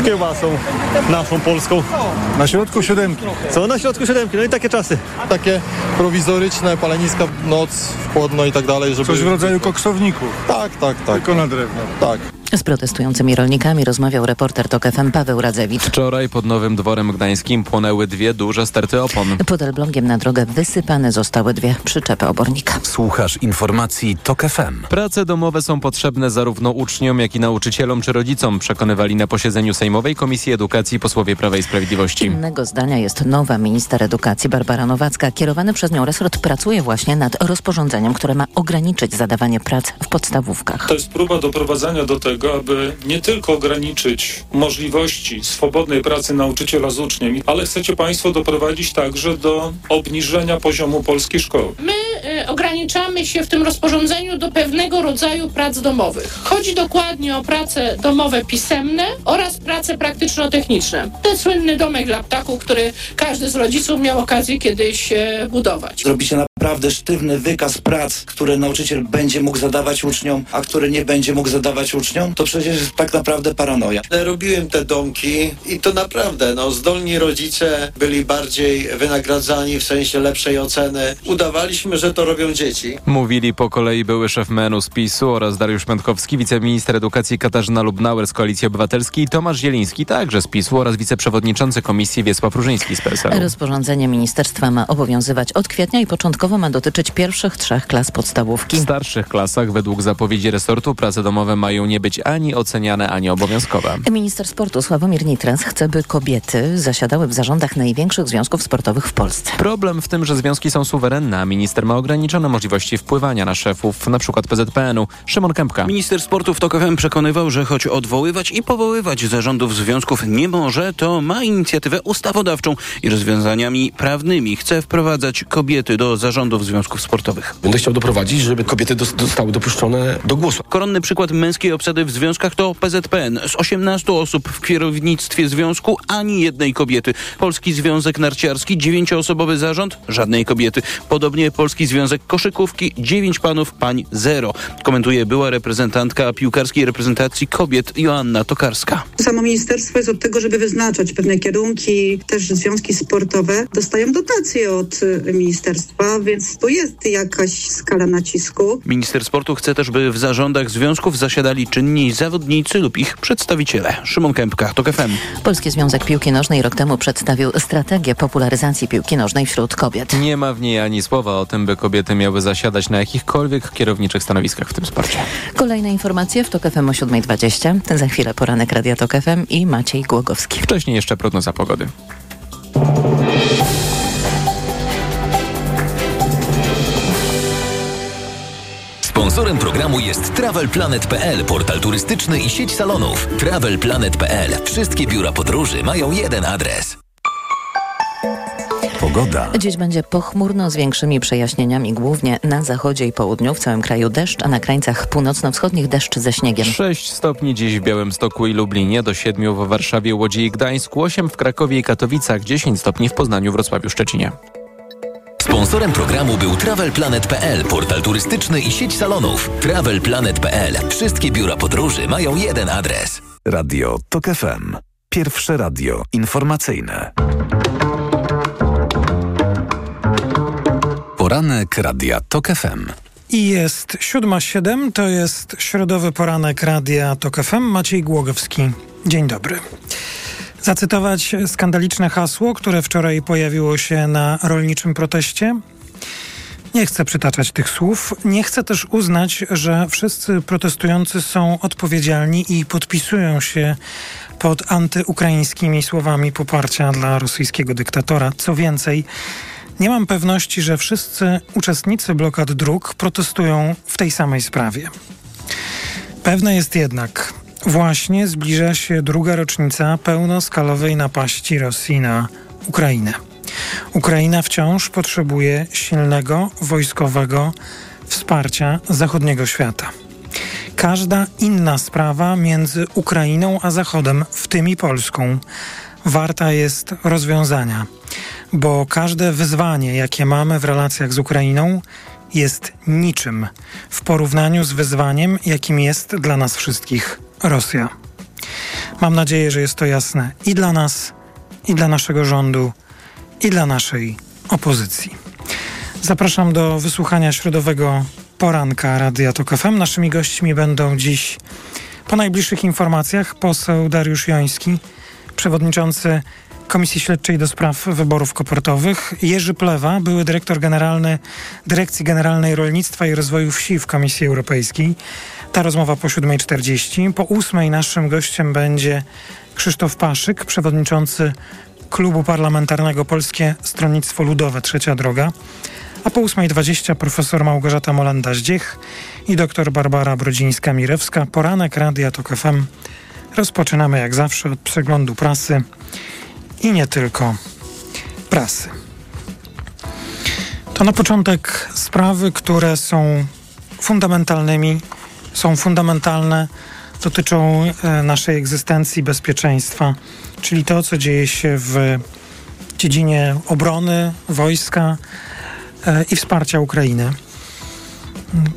z kiełbasą naszą polską. Na środku siódemki. Co na środku siódemki, no i takie czasy. Takie prowizoryczne paleniska w noc, w chłodno i tak dalej, żeby... Coś w rodzaju koksowników, Tak, tak, tak. tylko na drewno. Tak. Z protestującymi rolnikami rozmawiał reporter TOK FM Paweł Radzewicz. Wczoraj pod Nowym Dworem Gdańskim płonęły dwie duże sterty opon. Pod Elblągiem na drogę wysypane zostały dwie przyczepy obornika. Słuchasz informacji TOK FM. Prace domowe są potrzebne zarówno uczniom, jak i nauczycielom czy rodzicom, przekonywali na posiedzeniu Sejmowej Komisji Edukacji posłowie Prawa i Sprawiedliwości. Innego zdania jest nowa minister edukacji Barbara Nowacka. Kierowany przez nią resort pracuje właśnie nad rozporządzeniem, które ma ograniczyć zadawanie prac w podstawówkach. To jest próba doprowadzenia do tego, aby nie tylko ograniczyć możliwości swobodnej pracy nauczyciela z uczniem, ale chcecie Państwo doprowadzić także do obniżenia poziomu polskiej szkoły. My y, ograniczamy się w tym rozporządzeniu do pewnego rodzaju prac domowych. Chodzi dokładnie o prace domowe pisemne oraz prace praktyczno-techniczne. Ten słynny domek dla ptaków, który każdy z rodziców miał okazję kiedyś e, budować. Zrobicie naprawdę sztywny wykaz prac, które nauczyciel będzie mógł zadawać uczniom, a które nie będzie mógł zadawać uczniom, to przecież jest tak naprawdę paranoja. Robiłem te domki i to naprawdę, no, zdolni rodzice byli bardziej wynagradzani w sensie lepszej oceny. Udawaliśmy, że to robią dzieci. Mówili po kolei były szef menu z PiSu oraz Dariusz Pętkowski, wiceminister edukacji Katarzyna Lubnauer z Koalicji Obywatelskiej i Tomasz Zieliński także z PiSu oraz wiceprzewodniczący komisji Wiesław Różyński z PSL. Rozporządzenie ministerstwa ma obowiązywać od kwietnia i początkowo ma dotyczyć pierwszych trzech klas podstawówki. W starszych klasach według zapowiedzi resortu prace domowe mają nie być ani oceniane, ani obowiązkowe. Minister sportu Sławomir Nitras chce, by kobiety zasiadały w zarządach największych związków sportowych w Polsce. Problem w tym, że związki są suwerenne, a minister ma ograniczone możliwości wpływania na szefów, np. PZPN-u. Szymon Kępka. Minister sportu w TOK FM przekonywał, że choć odwoływać i powoływać zarządów związków nie może, to ma inicjatywę ustawodawczą i rozwiązaniami prawnymi. Chce wprowadzać kobiety do zarządów związków sportowych. Będę chciał doprowadzić, żeby kobiety zostały dopuszczone do głosu. Koronny przykład męskiej obsady w związkach to PZPN. Z 18 osób w kierownictwie związku ani jednej kobiety. Polski Związek Narciarski, dziewięcioosobowy zarząd, żadnej kobiety. Podobnie Polski Związek Koszykówki, dziewięć panów, pań zero. Komentuje była reprezentantka piłkarskiej reprezentacji kobiet Joanna Tokarska. Samo ministerstwo jest od tego, żeby wyznaczać pewne kierunki, też związki sportowe dostają dotacje od ministerstwa, więc tu jest jakaś skala nacisku. Minister sportu chce też, by w zarządach związków zasiadali czynni zawodnicy lub ich przedstawiciele. Szymon Kępka, TOK FM. Polski Związek Piłki Nożnej rok temu przedstawił strategię popularyzacji piłki nożnej wśród kobiet. Nie ma w niej ani słowa o tym, by kobiety miały zasiadać na jakichkolwiek kierowniczych stanowiskach w tym sporcie. Kolejne informacje w TOK FM o 7.20. Za chwilę poranek Radia TOK FM i Maciej Głogowski. Wcześniej jeszcze prognoza pogody. Sponsorem programu jest TravelPlanet.pl, portal turystyczny i sieć salonów. TravelPlanet.pl. Wszystkie biura podróży mają jeden adres. Pogoda. Dziś będzie pochmurno z większymi przejaśnieniami, głównie na zachodzie i południu. W całym kraju deszcz, a na krańcach północno-wschodnich deszcz ze śniegiem. 6 stopni dziś w Białymstoku i Lublinie, do 7 w Warszawie, Łodzi i Gdańsku, 8 w Krakowie i Katowicach, 10 stopni w Poznaniu, Wrocławiu, Szczecinie. Sponsorem programu był TravelPlanet.pl, portal turystyczny i sieć salonów. TravelPlanet.pl. Wszystkie biura podróży mają jeden adres. Radio TOK FM. Pierwsze radio informacyjne. Poranek Radia TOK FM. I jest 7.07, to jest środowy poranek Radia TOK FM. Maciej Głogowski. Dzień dobry. Zacytować skandaliczne hasło, które wczoraj pojawiło się na rolniczym proteście? Nie chcę przytaczać tych słów. Nie chcę też uznać, że wszyscy protestujący są odpowiedzialni i podpisują się pod antyukraińskimi słowami poparcia dla rosyjskiego dyktatora. Co więcej, nie mam pewności, że wszyscy uczestnicy blokad dróg protestują w tej samej sprawie. Pewne jest jednak, właśnie zbliża się druga rocznica pełnoskalowej napaści Rosji na Ukrainę. Ukraina wciąż potrzebuje silnego wojskowego wsparcia zachodniego świata. Każda inna sprawa między Ukrainą a Zachodem, w tym i Polską, warta jest rozwiązania, bo każde wyzwanie, jakie mamy w relacjach z Ukrainą, jest niczym w porównaniu z wyzwaniem, jakim jest dla nas wszystkich Rosja. Mam nadzieję, że jest to jasne i dla nas, i dla naszego rządu, i dla naszej opozycji. Zapraszam do wysłuchania środowego poranka Radia Tok FM. Naszymi gośćmi będą dziś po najbliższych informacjach poseł Dariusz Joński, przewodniczący Komisji Śledczej do Spraw Wyborów Kopertowych, Jerzy Plewa, były dyrektor generalny Dyrekcji Generalnej Rolnictwa i Rozwoju Wsi w Komisji Europejskiej. Ta rozmowa po 7.40. Po 8.00 naszym gościem będzie Krzysztof Paszyk, przewodniczący Klubu Parlamentarnego Polskie Stronnictwo Ludowe Trzecia Droga. A po 8.20 profesor Małgorzata Molenda-Zdziech i dr Barbara Brodzińska-Mirewska. Poranek Radia Tok FM. Rozpoczynamy jak zawsze od przeglądu prasy i nie tylko prasy. To na początek sprawy, które są fundamentalnymi, są fundamentalne, dotyczą e, naszej egzystencji, bezpieczeństwa, czyli to, co dzieje się w dziedzinie obrony, wojska e, i wsparcia Ukrainy.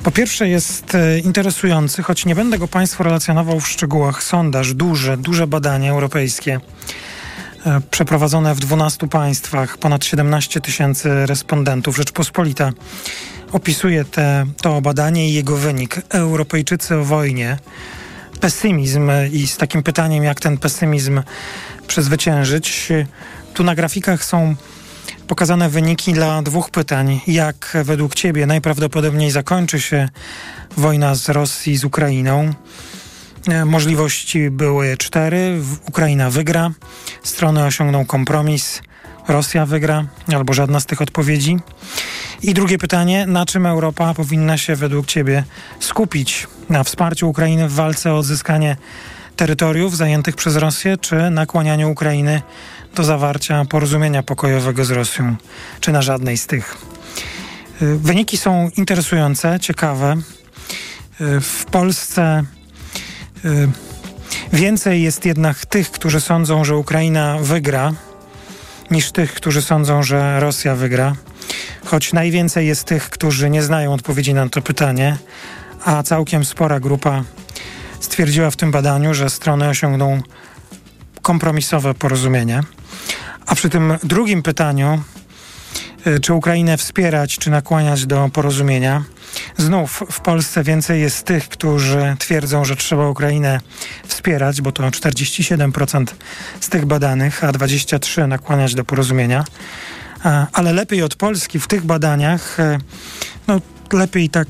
Po pierwsze jest e, interesujący, choć nie będę go Państwu relacjonował w szczegółach, sondaż, duże, duże badanie europejskie przeprowadzone w 12 państwach, ponad 17 tysięcy respondentów. Rzeczpospolita opisuje te, to badanie i jego wynik. Europejczycy o wojnie. Pesymizm i z takim pytaniem, jak ten pesymizm przezwyciężyć. Tu na grafikach są pokazane wyniki dla dwóch pytań. Jak według Ciebie najprawdopodobniej zakończy się wojna z Rosji z Ukrainą? E, możliwości były cztery. Ukraina wygra, strony osiągną kompromis, Rosja wygra, albo żadna z tych odpowiedzi. I drugie pytanie, na czym Europa powinna się według Ciebie skupić? Na wsparciu Ukrainy w walce o odzyskanie terytoriów zajętych przez Rosję, czy nakłanianiu Ukrainy do zawarcia porozumienia pokojowego z Rosją, czy na żadnej z tych? E, wyniki są interesujące, ciekawe. E, w Polsce Y, więcej jest jednak tych, którzy sądzą, że Ukraina wygra, niż tych, którzy sądzą, że Rosja wygra. Choć najwięcej jest tych, którzy nie znają odpowiedzi na to pytanie, a całkiem spora grupa stwierdziła w tym badaniu, że strony osiągną kompromisowe porozumienie. A przy tym drugim pytaniu, y, czy Ukrainę wspierać, czy nakłaniać do porozumienia, Znów w Polsce więcej jest tych, którzy twierdzą, że trzeba Ukrainę wspierać, bo to 47% z tych badanych, a 23% nakłaniać do porozumienia. Ale lepiej od Polski w tych badaniach, e, no lepiej tak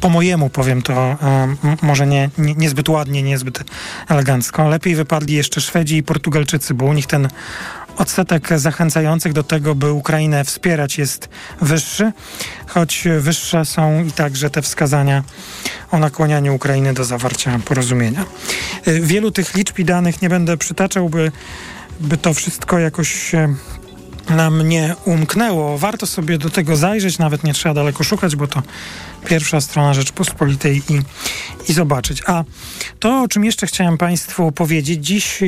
po mojemu powiem to, e, może nie, nie, niezbyt ładnie, niezbyt elegancko. Lepiej wypadli jeszcze Szwedzi i Portugalczycy, bo u nich ten odsetek zachęcających do tego, by Ukrainę wspierać jest wyższy, choć wyższe są i także te wskazania o nakłanianiu Ukrainy do zawarcia porozumienia. Y, wielu tych liczb i danych nie będę przytaczał, by, by to wszystko jakoś nam nie umknęło. Warto sobie do tego zajrzeć, nawet nie trzeba daleko szukać, bo to pierwsza strona Rzeczpospolitej i, i zobaczyć. A to, o czym jeszcze chciałem Państwu powiedzieć, dziś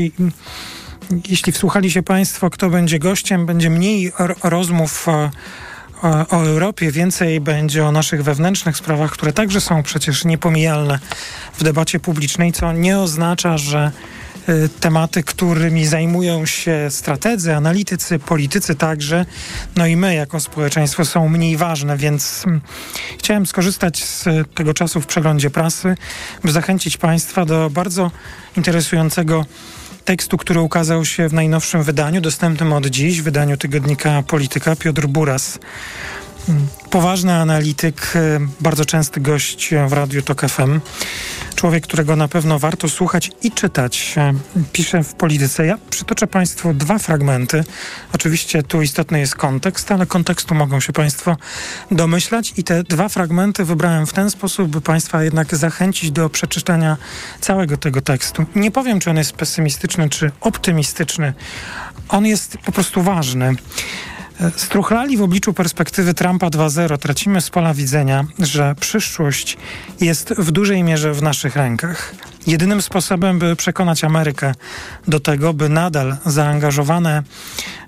jeśli wsłuchali się Państwo, kto będzie gościem, będzie mniej rozmów o, o Europie, więcej będzie o naszych wewnętrznych sprawach, które także są przecież niepomijalne w debacie publicznej, co nie oznacza, że y, tematy, którymi zajmują się strategzy, analitycy, politycy także, no i my jako społeczeństwo są mniej ważne, więc mm, chciałem skorzystać z tego czasu w przeglądzie prasy, by zachęcić Państwa do bardzo interesującego tekstu, który ukazał się w najnowszym wydaniu, dostępnym od dziś, wydaniu tygodnika Polityka, Piotr Buras. Poważny analityk, e, bardzo częsty gość w Radiu Tok FM. Człowiek, którego na pewno warto słuchać i czytać. E, pisze w polityce. Ja przytoczę Państwu dwa fragmenty. Oczywiście tu istotny jest kontekst, ale kontekstu mogą się Państwo domyślać i te dwa fragmenty wybrałem w ten sposób, by Państwa jednak zachęcić do przeczytania całego tego tekstu. Nie powiem, czy on jest pesymistyczny, czy optymistyczny. On jest po prostu ważny. Struchlali w obliczu perspektywy Trumpa 2.0 tracimy z pola widzenia, że przyszłość jest w dużej mierze w naszych rękach. Jedynym sposobem, by przekonać Amerykę do tego, by nadal zaangażowane,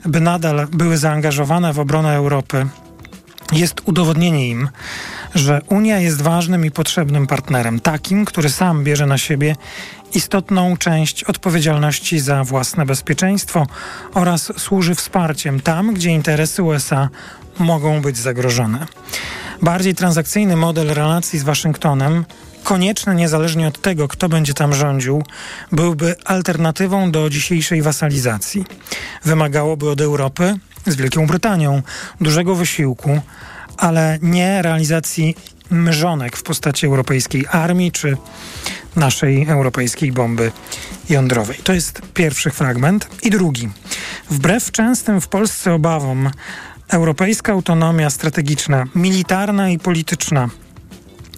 by nadal były zaangażowane w obronę Europy, jest udowodnienie im, że Unia jest ważnym i potrzebnym partnerem, takim, który sam bierze na siebie istotną część odpowiedzialności za własne bezpieczeństwo oraz służy wsparciem tam, gdzie interesy USA mogą być zagrożone. Bardziej transakcyjny model relacji z Waszyngtonem konieczny niezależnie od tego, kto będzie tam rządził, byłby alternatywą do dzisiejszej wasalizacji. Wymagałoby od Europy z Wielką Brytanią dużego wysiłku, ale nie realizacji mrzonek w postaci europejskiej armii czy naszej europejskiej bomby jądrowej. To jest pierwszy fragment. I drugi. Wbrew częstym w Polsce obawom, europejska autonomia strategiczna, militarna i polityczna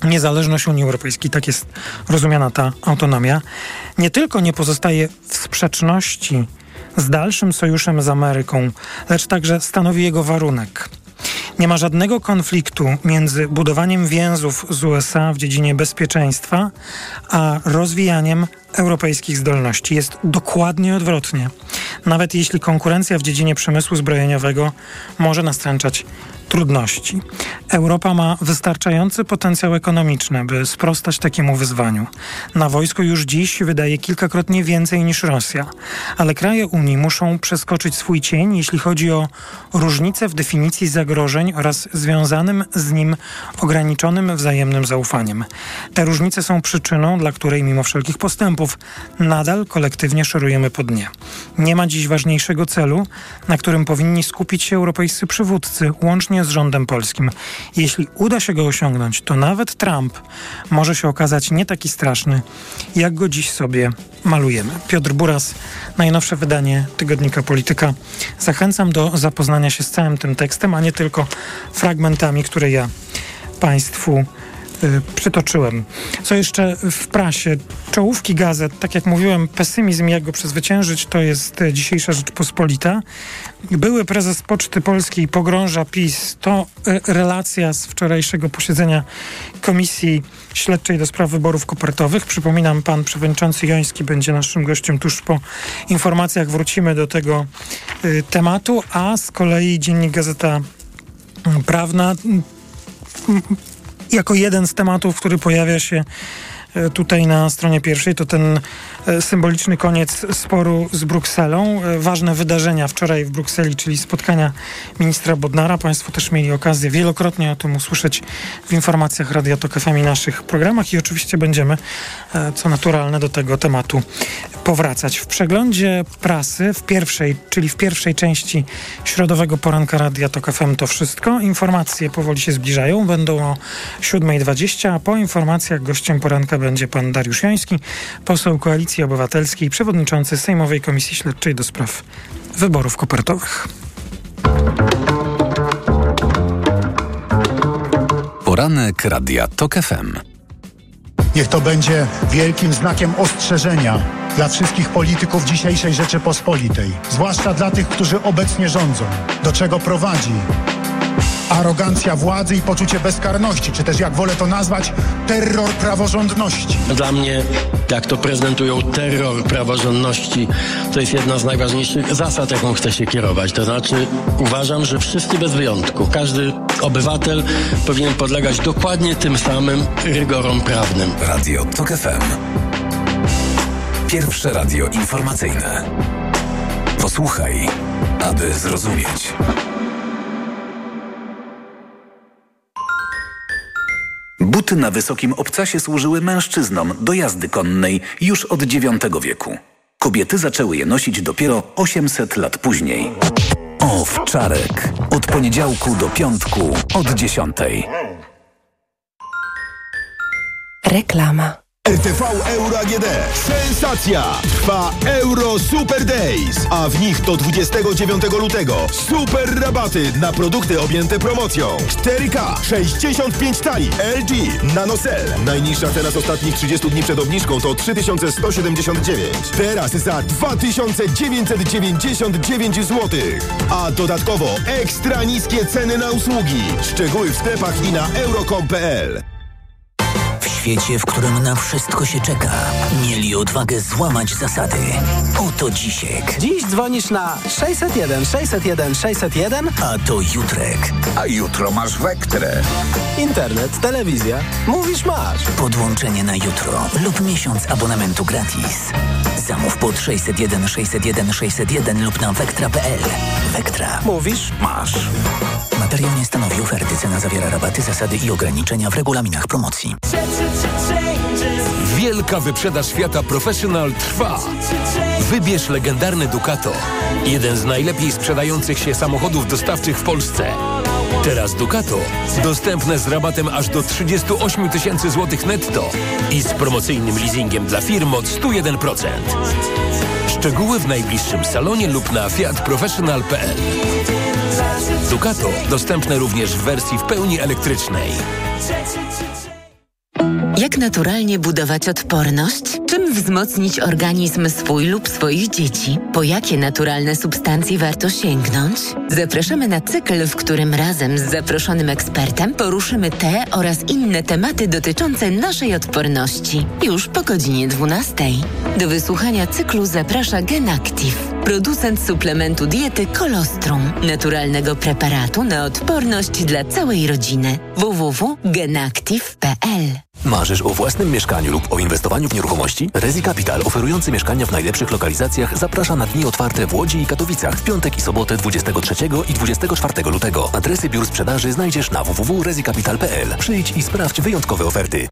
niezależność Unii Europejskiej, tak jest rozumiana ta autonomia, nie tylko nie pozostaje w sprzeczności z dalszym sojuszem z Ameryką, lecz także stanowi jego warunek. Nie ma żadnego konfliktu między budowaniem więzów z USA w dziedzinie bezpieczeństwa, a rozwijaniem europejskich zdolności. Jest dokładnie odwrotnie. Nawet jeśli konkurencja w dziedzinie przemysłu zbrojeniowego może nastręczać trudności. Europa ma wystarczający potencjał ekonomiczny, by sprostać takiemu wyzwaniu. Na wojsko już dziś wydaje kilkakrotnie więcej niż Rosja, ale kraje Unii muszą przeskoczyć swój cień, jeśli chodzi o różnice w definicji zagrożeń oraz związanym z nim ograniczonym wzajemnym zaufaniem. Te różnice są przyczyną, dla której mimo wszelkich postępów nadal kolektywnie szorujemy po dnie. Nie ma dziś ważniejszego celu, na którym powinni skupić się europejscy przywódcy, łącznie z rządem polskim. Jeśli uda się go osiągnąć, to nawet Trump może się okazać nie taki straszny, jak go dziś sobie malujemy. Piotr Buras, najnowsze wydanie tygodnika Polityka. Zachęcam do zapoznania się z całym tym tekstem, a nie tylko fragmentami, które ja Państwu przytoczyłem. Co jeszcze w prasie? Czołówki gazet, tak jak mówiłem, pesymizm, jak go przezwyciężyć, to jest y, dzisiejsza Rzeczpospolita. Były prezes Poczty Polskiej pogrąża PiS. To y, relacja z wczorajszego posiedzenia Komisji Śledczej do spraw wyborów kopertowych. Przypominam, pan przewodniczący Joński będzie naszym gościem tuż po informacjach. Wrócimy do tego y, tematu, a z kolei dziennik Gazeta Prawna jako jeden z tematów, który pojawia się tutaj na stronie pierwszej, to ten e, symboliczny koniec sporu z Brukselą. E, ważne wydarzenia wczoraj w Brukseli, czyli spotkania ministra Bodnara. Państwo też mieli okazję wielokrotnie o tym usłyszeć w informacjach Radia Tok FM i naszych programach i oczywiście będziemy, co naturalne, do tego tematu powracać. W przeglądzie prasy, w pierwszej, czyli w pierwszej części środowego poranka Radia Tok FM to wszystko. Informacje powoli się zbliżają, będą o 7.20, a po informacjach gościem poranka będzie pan Dariusz Joński, poseł Koalicji Obywatelskiej, przewodniczący Sejmowej Komisji Śledczej do spraw wyborów kopertowych. Poranek Radia TOK FM. Niech to będzie wielkim znakiem ostrzeżenia dla wszystkich polityków dzisiejszej Rzeczypospolitej, zwłaszcza dla tych, którzy obecnie rządzą. Do czego prowadzi arogancja władzy i poczucie bezkarności, czy też jak wolę to nazwać, terror praworządności. Dla mnie, jak to prezentują terror praworządności, to jest jedna z najważniejszych zasad, jaką chcę się kierować. To znaczy, uważam, że wszyscy bez wyjątku, każdy obywatel powinien podlegać dokładnie tym samym rygorom prawnym. Radio TOK FM. Pierwsze radio informacyjne. Posłuchaj, aby zrozumieć. Buty na wysokim obcasie służyły mężczyznom do jazdy konnej już od IX wieku. Kobiety zaczęły je nosić dopiero 800 lat później. Owczarek. Od poniedziałku do piątku od 10. Reklama. RTV Euro AGD. Sensacja! Trwa Euro Super Days, a w nich do 29 lutego super rabaty na produkty objęte promocją. 4K, 65 tali, LG, NanoCell. Najniższa teraz ostatnich 30 dni przed obniżką to 3179. Teraz za 2999 zł. A dodatkowo ekstra niskie ceny na usługi. Szczegóły w sklepach i na euro.com.pl świecie, w którym na wszystko się czeka, mieli odwagę złamać zasady. Oto Dzisiek. Dziś dzwonisz na 601 601 601, a to Jutrek. A jutro masz Wektrę. Internet, telewizja. Mówisz masz. Podłączenie na jutro lub miesiąc abonamentu gratis. Zamów pod 601 601 601 lub na wektra.pl. Wektra. Mówisz masz. Materiał nie stanowi oferty. Cena zawiera rabaty, zasady i ograniczenia w regulaminach promocji. Wielka wyprzedaż Fiata Professional trwa. Wybierz legendarny Ducato. Jeden z najlepiej sprzedających się samochodów dostawczych w Polsce. Teraz Ducato dostępne z rabatem aż do 38 tysięcy złotych netto i z promocyjnym leasingiem dla firm od 101%. Szczegóły w najbliższym salonie lub na fiatprofessional.pl. Ducato dostępne również w wersji w pełni elektrycznej. Jak naturalnie budować odporność? Czym wzmocnić organizm swój lub swoich dzieci? Po jakie naturalne substancje warto sięgnąć? Zapraszamy na cykl, w którym razem z zaproszonym ekspertem poruszymy te oraz inne tematy dotyczące naszej odporności. Już po godzinie 12. Do wysłuchania cyklu zaprasza GenActive, producent suplementu diety Kolostrum, naturalnego preparatu na odporność dla całej rodziny. www.genactive.pl Marzysz o własnym mieszkaniu lub o inwestowaniu w nieruchomości? Rezi Capital, oferujący mieszkania w najlepszych lokalizacjach, zaprasza na dni otwarte w Łodzi i Katowicach w piątek i sobotę 23 i 24 lutego. Adresy biur sprzedaży znajdziesz na www.rezicapital.pl. Przyjdź i sprawdź wyjątkowe oferty.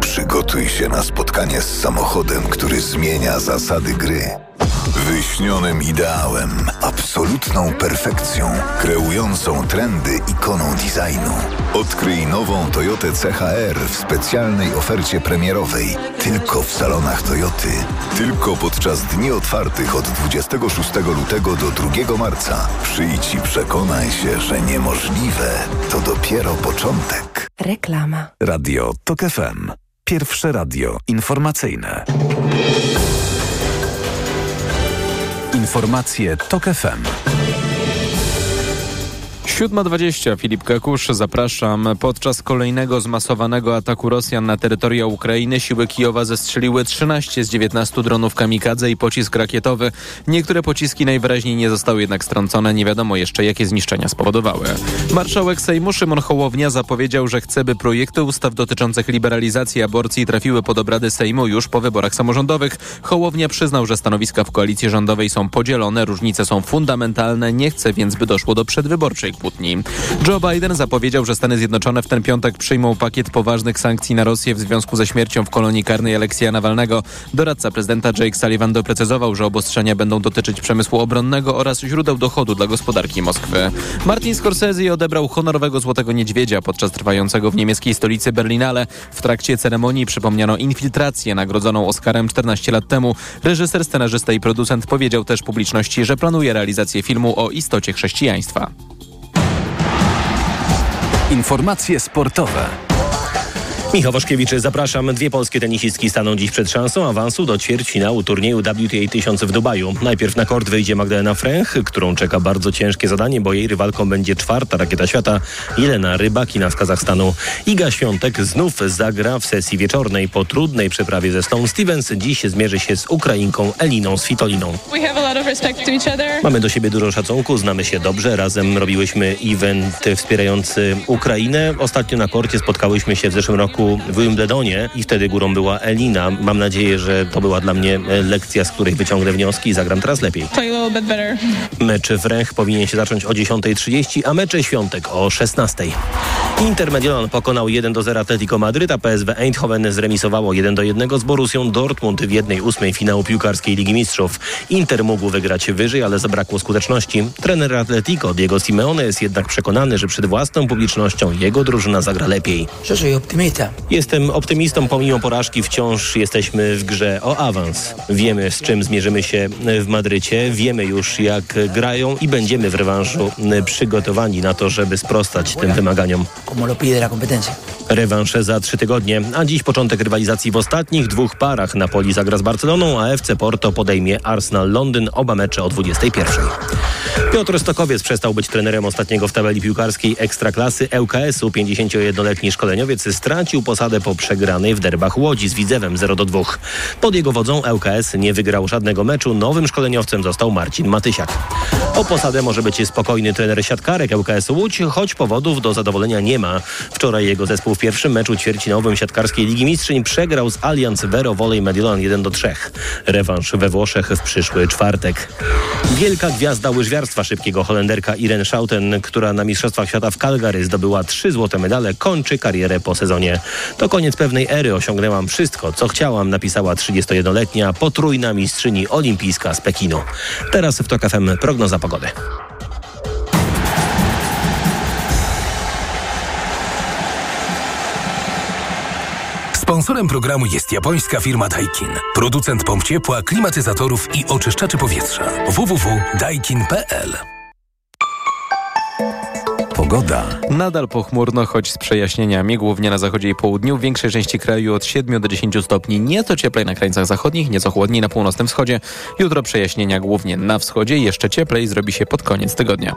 Przygotuj się na spotkanie z samochodem, który zmienia zasady gry. Wyśnionym ideałem, absolutną perfekcją, kreującą trendy ikoną designu. Odkryj nową Toyotę CHR w specjalnej ofercie premierowej. Tylko w salonach Toyoty. Tylko podczas dni otwartych od 26 lutego do 2 marca. Przyjdź i przekonaj się, że niemożliwe to dopiero początek. Reklama. Radio TOK FM. Pierwsze radio informacyjne. Informacje TOK FM. 7.20, Filip Kekusz, zapraszam. Podczas kolejnego zmasowanego ataku Rosjan na terytoria Ukrainy siły Kijowa zestrzeliły 13 z 19 dronów kamikadze i pocisk rakietowy. Niektóre pociski najwyraźniej nie zostały jednak strącone. Nie wiadomo jeszcze, jakie zniszczenia spowodowały. Marszałek Sejmu Szymon Hołownia zapowiedział, że chce, by projekty ustaw dotyczących liberalizacji aborcji trafiły pod obrady Sejmu już po wyborach samorządowych. Hołownia przyznał, że stanowiska w koalicji rządowej są podzielone, różnice są fundamentalne, nie chce więc, by doszło do przedwyborczej kłótni. Joe Biden zapowiedział, że Stany Zjednoczone w ten piątek przyjmą pakiet poważnych sankcji na Rosję w związku ze śmiercią w kolonii karnej Aleksja Nawalnego. Doradca prezydenta Jake Sullivan doprecyzował, że obostrzenia będą dotyczyć przemysłu obronnego oraz źródeł dochodu dla gospodarki Moskwy. Martin Scorsese odebrał honorowego Złotego Niedźwiedzia podczas trwającego w niemieckiej stolicy Berlinale. W trakcie ceremonii przypomniano infiltrację nagrodzoną Oscarem 14 lat temu. Reżyser, scenarzysta i producent powiedział też publiczności, że planuje realizację filmu o istocie chrześcijaństwa. Informacje sportowe. Michał Waszkiewicz, zapraszam. Dwie polskie tenisistki staną dziś przed szansą awansu do ćwierćfinału turnieju WTA 1000 w Dubaju. Najpierw na kort wyjdzie Magdalena Fręch, którą czeka bardzo ciężkie zadanie, bo jej rywalką będzie czwarta rakieta świata Jelena Rybakina z Kazachstanu. Iga Świątek znów zagra w sesji wieczornej. Po trudnej przeprawie ze Stone Stevens dziś zmierzy się z Ukrainką Eliną Svitoliną. Mamy do siebie dużo szacunku, znamy się dobrze. Razem robiłyśmy event wspierający Ukrainę. Ostatnio na korcie spotkałyśmy się w zeszłym roku w Wimbledonie i wtedy górą była Elina. Mam nadzieję, że to była dla mnie lekcja, z której wyciągnę wnioski i zagram teraz lepiej. Mecz w Ręch powinien się zacząć o 10.30, a mecze świątek o 16.00. Inter Mediolan pokonał 1 do 0 Atletico Madryt, a PSW Eindhoven zremisowało 1 do 1 z Borussią Dortmund w 1-8 finału piłkarskiej Ligi Mistrzów. Inter mógł wygrać wyżej, ale zabrakło skuteczności. Trener Atletico Diego Simeone jest jednak przekonany, że przed własną publicznością jego drużyna zagra lepiej. Jestem optymistą, pomimo porażki wciąż jesteśmy w grze o awans. Wiemy z czym zmierzymy się w Madrycie, wiemy już jak grają i będziemy w rewanżu przygotowani na to, żeby sprostać tym wymaganiom. Como lo pide la competencia. Rewanż za trzy tygodnie, a dziś początek rywalizacji w ostatnich dwóch parach. Napoli zagra z Barceloną, a FC Porto podejmie Arsenal Londyn, oba mecze o 21. Piotr Stokowiec przestał być trenerem ostatniego w tabeli piłkarskiej Ekstraklasy ŁKS-u. 51-letni szkoleniowiec stracił posadę po przegranej w derbach Łodzi z Widzewem 0-2. Pod jego wodzą ŁKS nie wygrał żadnego meczu. Nowym szkoleniowcem został Marcin Matysiak. O posadę może być spokojny trener siatkarek ŁKS Łódź, choć powodów do zadowolenia nie ma. Wczoraj jego zespół w pierwszym meczu ćwierćfinałowym siatkarskiej Ligi Mistrzyń przegrał z Allianz Vero Volley Mediolan 1-3. Rewanż we Włoszech w przyszły czwartek. Wielka gwiazda łyżwiarstwa szybkiego Holenderka Irene Schouten, która na Mistrzostwach Świata w Calgary zdobyła trzy złote medale, kończy karierę po sezonie. To koniec pewnej ery. Osiągnęłam wszystko, co chciałam, napisała 31-letnia potrójna mistrzyni olimpijska z Pekinu. Teraz w TOK FM prognoza pogody. Sponsorem programu jest japońska firma Daikin. Producent pomp ciepła, klimatyzatorów i oczyszczaczy powietrza. www.daikin.pl Pogoda. Nadal pochmurno, choć z przejaśnieniami, głównie na zachodzie i południu. W większej części kraju od 7 do 10 stopni. Nieco cieplej na krańcach zachodnich, nieco chłodniej na północnym wschodzie. Jutro przejaśnienia głównie na wschodzie. Jeszcze cieplej zrobi się pod koniec tygodnia.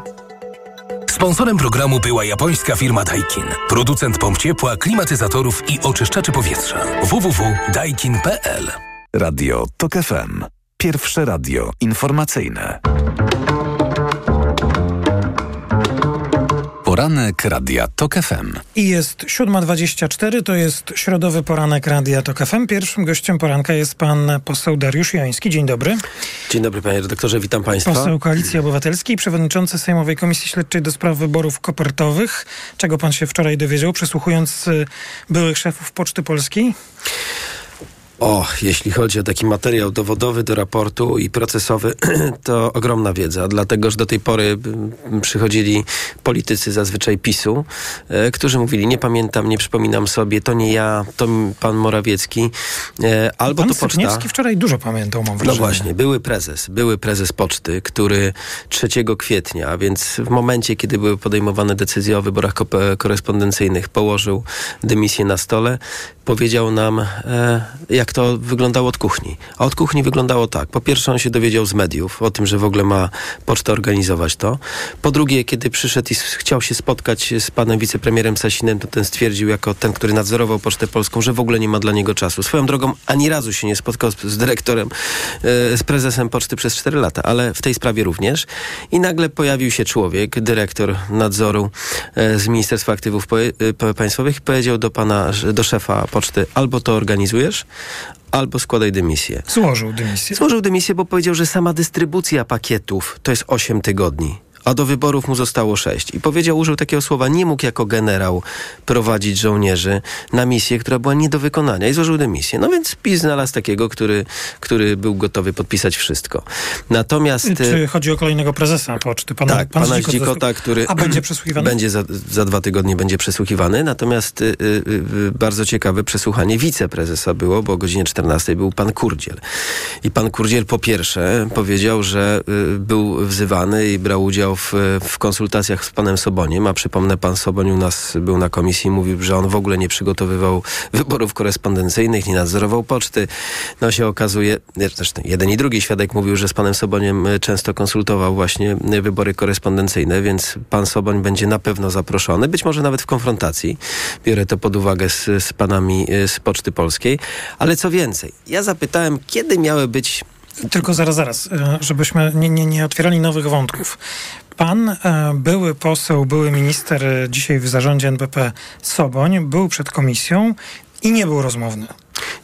Sponsorem programu była japońska firma Daikin. Producent pomp ciepła, klimatyzatorów i oczyszczaczy powietrza. www.daikin.pl Radio TOK FM. Pierwsze radio informacyjne. Poranek Radia TOK FM. I jest 7.24, to jest środowy poranek Radia TOK FM. Pierwszym gościem poranka jest pan poseł Dariusz Joński. Dzień dobry. Dzień dobry panie redaktorze, witam państwa. Poseł Koalicji Obywatelskiej, przewodniczący Sejmowej Komisji Śledczej do spraw wyborów kopertowych. Czego pan się wczoraj dowiedział, przesłuchując y, byłych szefów Poczty Polskiej? O, jeśli chodzi o taki materiał dowodowy do raportu i procesowy, to ogromna wiedza, dlatego że do tej pory mm, przychodzili politycy zazwyczaj PiSu, e, którzy mówili, nie pamiętam, nie przypominam sobie, to nie ja, to pan Morawiecki, e, albo pan to poczta. Sypniewski wczoraj dużo pamiętał, mam No wrażenie. właśnie, były prezes, były prezes poczty, który 3 kwietnia, a więc w momencie, kiedy były podejmowane decyzje o wyborach korespondencyjnych, położył dymisję na stole, powiedział nam, e, to wyglądało od kuchni. A od kuchni wyglądało tak. Po pierwsze, on się dowiedział z mediów o tym, że w ogóle ma pocztę organizować to. Po drugie, kiedy przyszedł i chciał się spotkać z panem wicepremierem Sasinem, to ten stwierdził, jako ten, który nadzorował Pocztę Polską, że w ogóle nie ma dla niego czasu. Swoją drogą, ani razu się nie spotkał z, z dyrektorem, e, z prezesem Poczty przez 4 lata, ale w tej sprawie również. I nagle pojawił się człowiek, dyrektor nadzoru e, z Ministerstwa Aktywów e, Pa- Państwowych i powiedział do pana, do szefa Poczty, albo to organizujesz, albo składaj dymisję. Złożył dymisję. Złożył dymisję, bo powiedział, że sama dystrybucja pakietów to jest 8 tygodni. A do wyborów mu zostało 6. I powiedział, użył takiego słowa, nie mógł jako generał prowadzić żołnierzy na misję, która była nie do wykonania i złożył dymisję. No więc PiS znalazł takiego, który, który był gotowy podpisać wszystko. Natomiast... Czy chodzi o kolejnego prezesa Poczty? Pana, tak, pan pana Zdzikota który A będzie przesłuchiwany? będzie za, za dwa tygodnie będzie przesłuchiwany. Natomiast y, y, y, bardzo ciekawe przesłuchanie wiceprezesa było, bo o godzinie 14 był pan Kurdziel. I pan Kurdziel po pierwsze powiedział, że y, był wzywany i brał udział w, w konsultacjach z panem Soboniem, a przypomnę, pan Soboń u nas był na komisji i mówił, że on w ogóle nie przygotowywał wyborów korespondencyjnych, nie nadzorował poczty. No się okazuje, zresztą jeden i drugi świadek mówił, że z panem Soboniem y, często konsultował właśnie y, wybory korespondencyjne, więc pan Soboń będzie na pewno zaproszony, być może nawet w konfrontacji. Biorę to pod uwagę z, z panami y, z Poczty Polskiej. Ale co więcej, ja zapytałem, kiedy miały być Tylko zaraz, zaraz, e, żebyśmy nie, nie, nie otwierali nowych wątków. Pan, e, były poseł, były minister, e, dzisiaj w zarządzie NBP Soboń, był przed komisją i nie był rozmowny.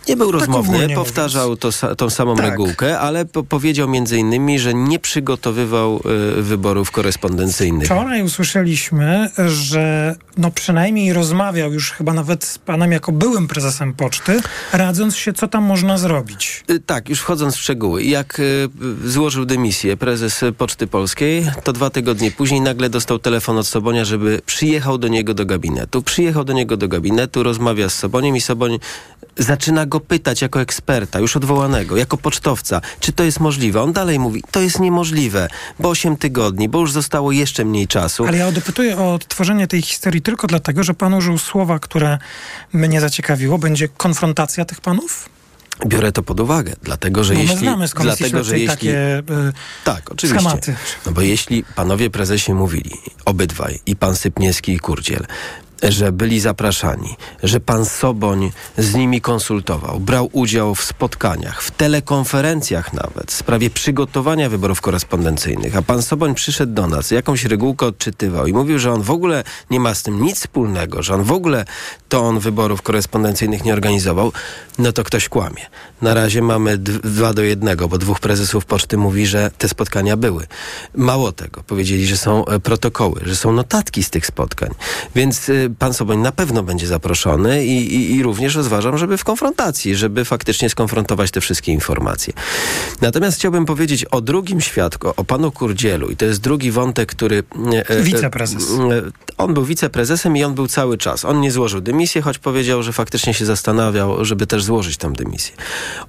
Nie był Tak rozmowny, powtarzał to, tą samą Tak. regułkę, ale po powiedział między innymi, że nie przygotowywał y, wyborów korespondencyjnych. Wczoraj usłyszeliśmy, że no przynajmniej rozmawiał już chyba nawet z panem jako byłym prezesem poczty, radząc się, co tam można zrobić. Y, Tak, już wchodząc w szczegóły. Jak y, złożył dymisję prezes Poczty Polskiej, to dwa tygodnie później nagle dostał telefon od Sobonia, żeby przyjechał do niego do gabinetu. Przyjechał do niego do gabinetu, rozmawia z Soboniem i Soboń zaczyna go go pytać jako eksperta, już odwołanego, jako pocztowca, czy to jest możliwe. On dalej mówi, to jest niemożliwe, bo 8 tygodni, bo już zostało jeszcze mniej czasu. Ale ja dopytuję o odtworzenie tej historii tylko dlatego, że pan użył słowa, które mnie zaciekawiło. Będzie konfrontacja tych panów? Biorę to pod uwagę, dlatego że no jeśli... My znamy z dlatego, że jeśli takie y, Tak, oczywiście. schematy. No bo jeśli panowie prezesie mówili, obydwaj, i pan Sypniewski i Kurdziel, że byli zapraszani, że pan Soboń z nimi konsultował, brał udział w spotkaniach, w telekonferencjach nawet w sprawie przygotowania wyborów korespondencyjnych, a pan Soboń przyszedł do nas, jakąś regułkę odczytywał i mówił, że on w ogóle nie ma z tym nic wspólnego, że on w ogóle to on wyborów korespondencyjnych nie organizował, no to ktoś kłamie. Na razie mamy dwa do jednego, bo dwóch prezesów poczty mówi, że te spotkania były. Mało tego, powiedzieli, że są e, protokoły, że są notatki z tych spotkań. Więc y, pan Soboń na pewno będzie zaproszony i, i, i również rozważam, żeby w konfrontacji, żeby faktycznie skonfrontować te wszystkie informacje. Natomiast chciałbym powiedzieć o drugim świadku, o panu Kurdzielu i to jest drugi wątek, który... e, e, Wiceprezes. On był wiceprezesem i on był cały czas. On nie złożył dymisji, choć powiedział, że faktycznie się zastanawiał, żeby też złożyć tam dymisję.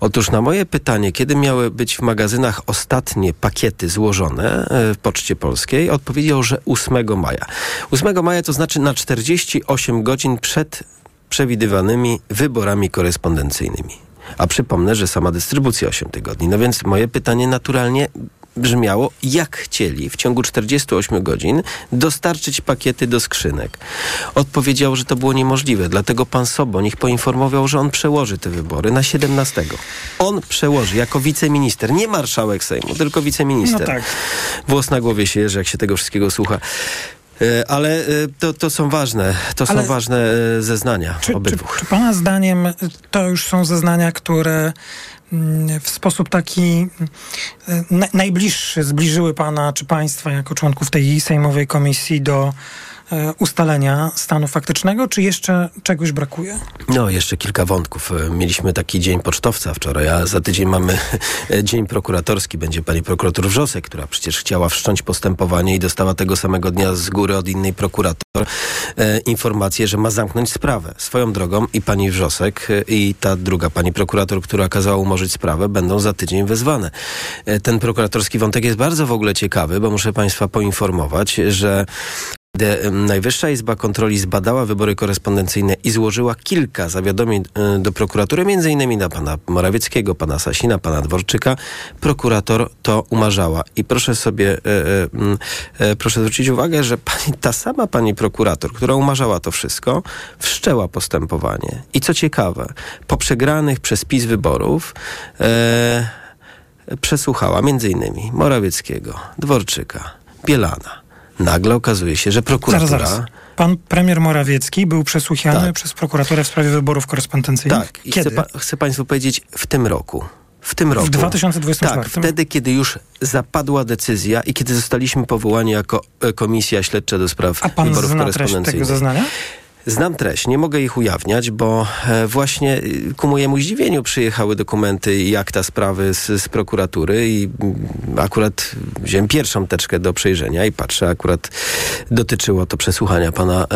Otóż na moje pytanie, kiedy miały być w magazynach ostatnie pakiety złożone w Poczcie Polskiej, odpowiedział, że 8 maja. 8 maja to znaczy na 48 godzin przed przewidywanymi wyborami korespondencyjnymi. A przypomnę, że sama dystrybucja 8 tygodni. No więc moje pytanie naturalnie brzmiało, jak chcieli w ciągu 48 godzin dostarczyć pakiety do skrzynek. Odpowiedział, że to było niemożliwe, dlatego pan Soboń ich poinformował, że on przełoży te wybory na 17. On przełoży jako wiceminister, nie marszałek Sejmu, tylko wiceminister. No tak. Włos na głowie się jeży, jak się tego wszystkiego słucha. E, ale e, to, to są ważne, to Ale są ważne e, zeznania czy, obydwu. Czy, czy Pana zdaniem to już są zeznania, które mm, w sposób taki najbliższy zbliżyły Pana czy Państwa jako członków tej sejmowej komisji do ustalenia stanu faktycznego, czy jeszcze czegoś brakuje? No, jeszcze kilka wątków. E, mieliśmy taki dzień pocztowca wczoraj, a za tydzień mamy e, dzień prokuratorski. Będzie pani prokurator Wrzosek, która przecież chciała wszcząć postępowanie i dostała tego samego dnia z góry od innej prokurator e, informację, że ma zamknąć sprawę. Swoją drogą i pani Wrzosek i ta druga pani prokurator, która kazała umorzyć sprawę, będą za tydzień wezwane. E, ten prokuratorski wątek jest bardzo w ogóle ciekawy, bo muszę państwa poinformować, że Najwyższa Izba Kontroli zbadała wybory korespondencyjne i złożyła kilka zawiadomień e, do prokuratury, innymi na pana Morawieckiego, pana Sasina, pana Dworczyka. Prokurator to umarzała. I proszę sobie, e, e, proszę zwrócić uwagę, że pani, ta sama pani prokurator, która umarzała to wszystko, wszczęła postępowanie. I co ciekawe, po przegranych przez PiS wyborów e, przesłuchała innymi Morawieckiego, Dworczyka, Bielana. Nagle okazuje się, że prokuratura... Zaraz, zaraz. Pan premier Morawiecki był przesłuchany tak. przez prokuraturę w sprawie wyborów korespondencyjnych? Tak. I Kiedy? Chcę, pa chcę Państwu powiedzieć, w tym roku. W tym roku. W 2024. Tak, wtedy, kiedy już zapadła decyzja i kiedy zostaliśmy powołani jako e, komisja śledcza do spraw A pan wyborów zna korespondencyjnych. tego zeznania? Znam treść, nie mogę ich ujawniać, bo e, właśnie y, ku mojemu zdziwieniu przyjechały dokumenty i akta sprawy z, z prokuratury i mm, akurat wziąłem pierwszą teczkę do przejrzenia i patrzę, akurat dotyczyło to przesłuchania pana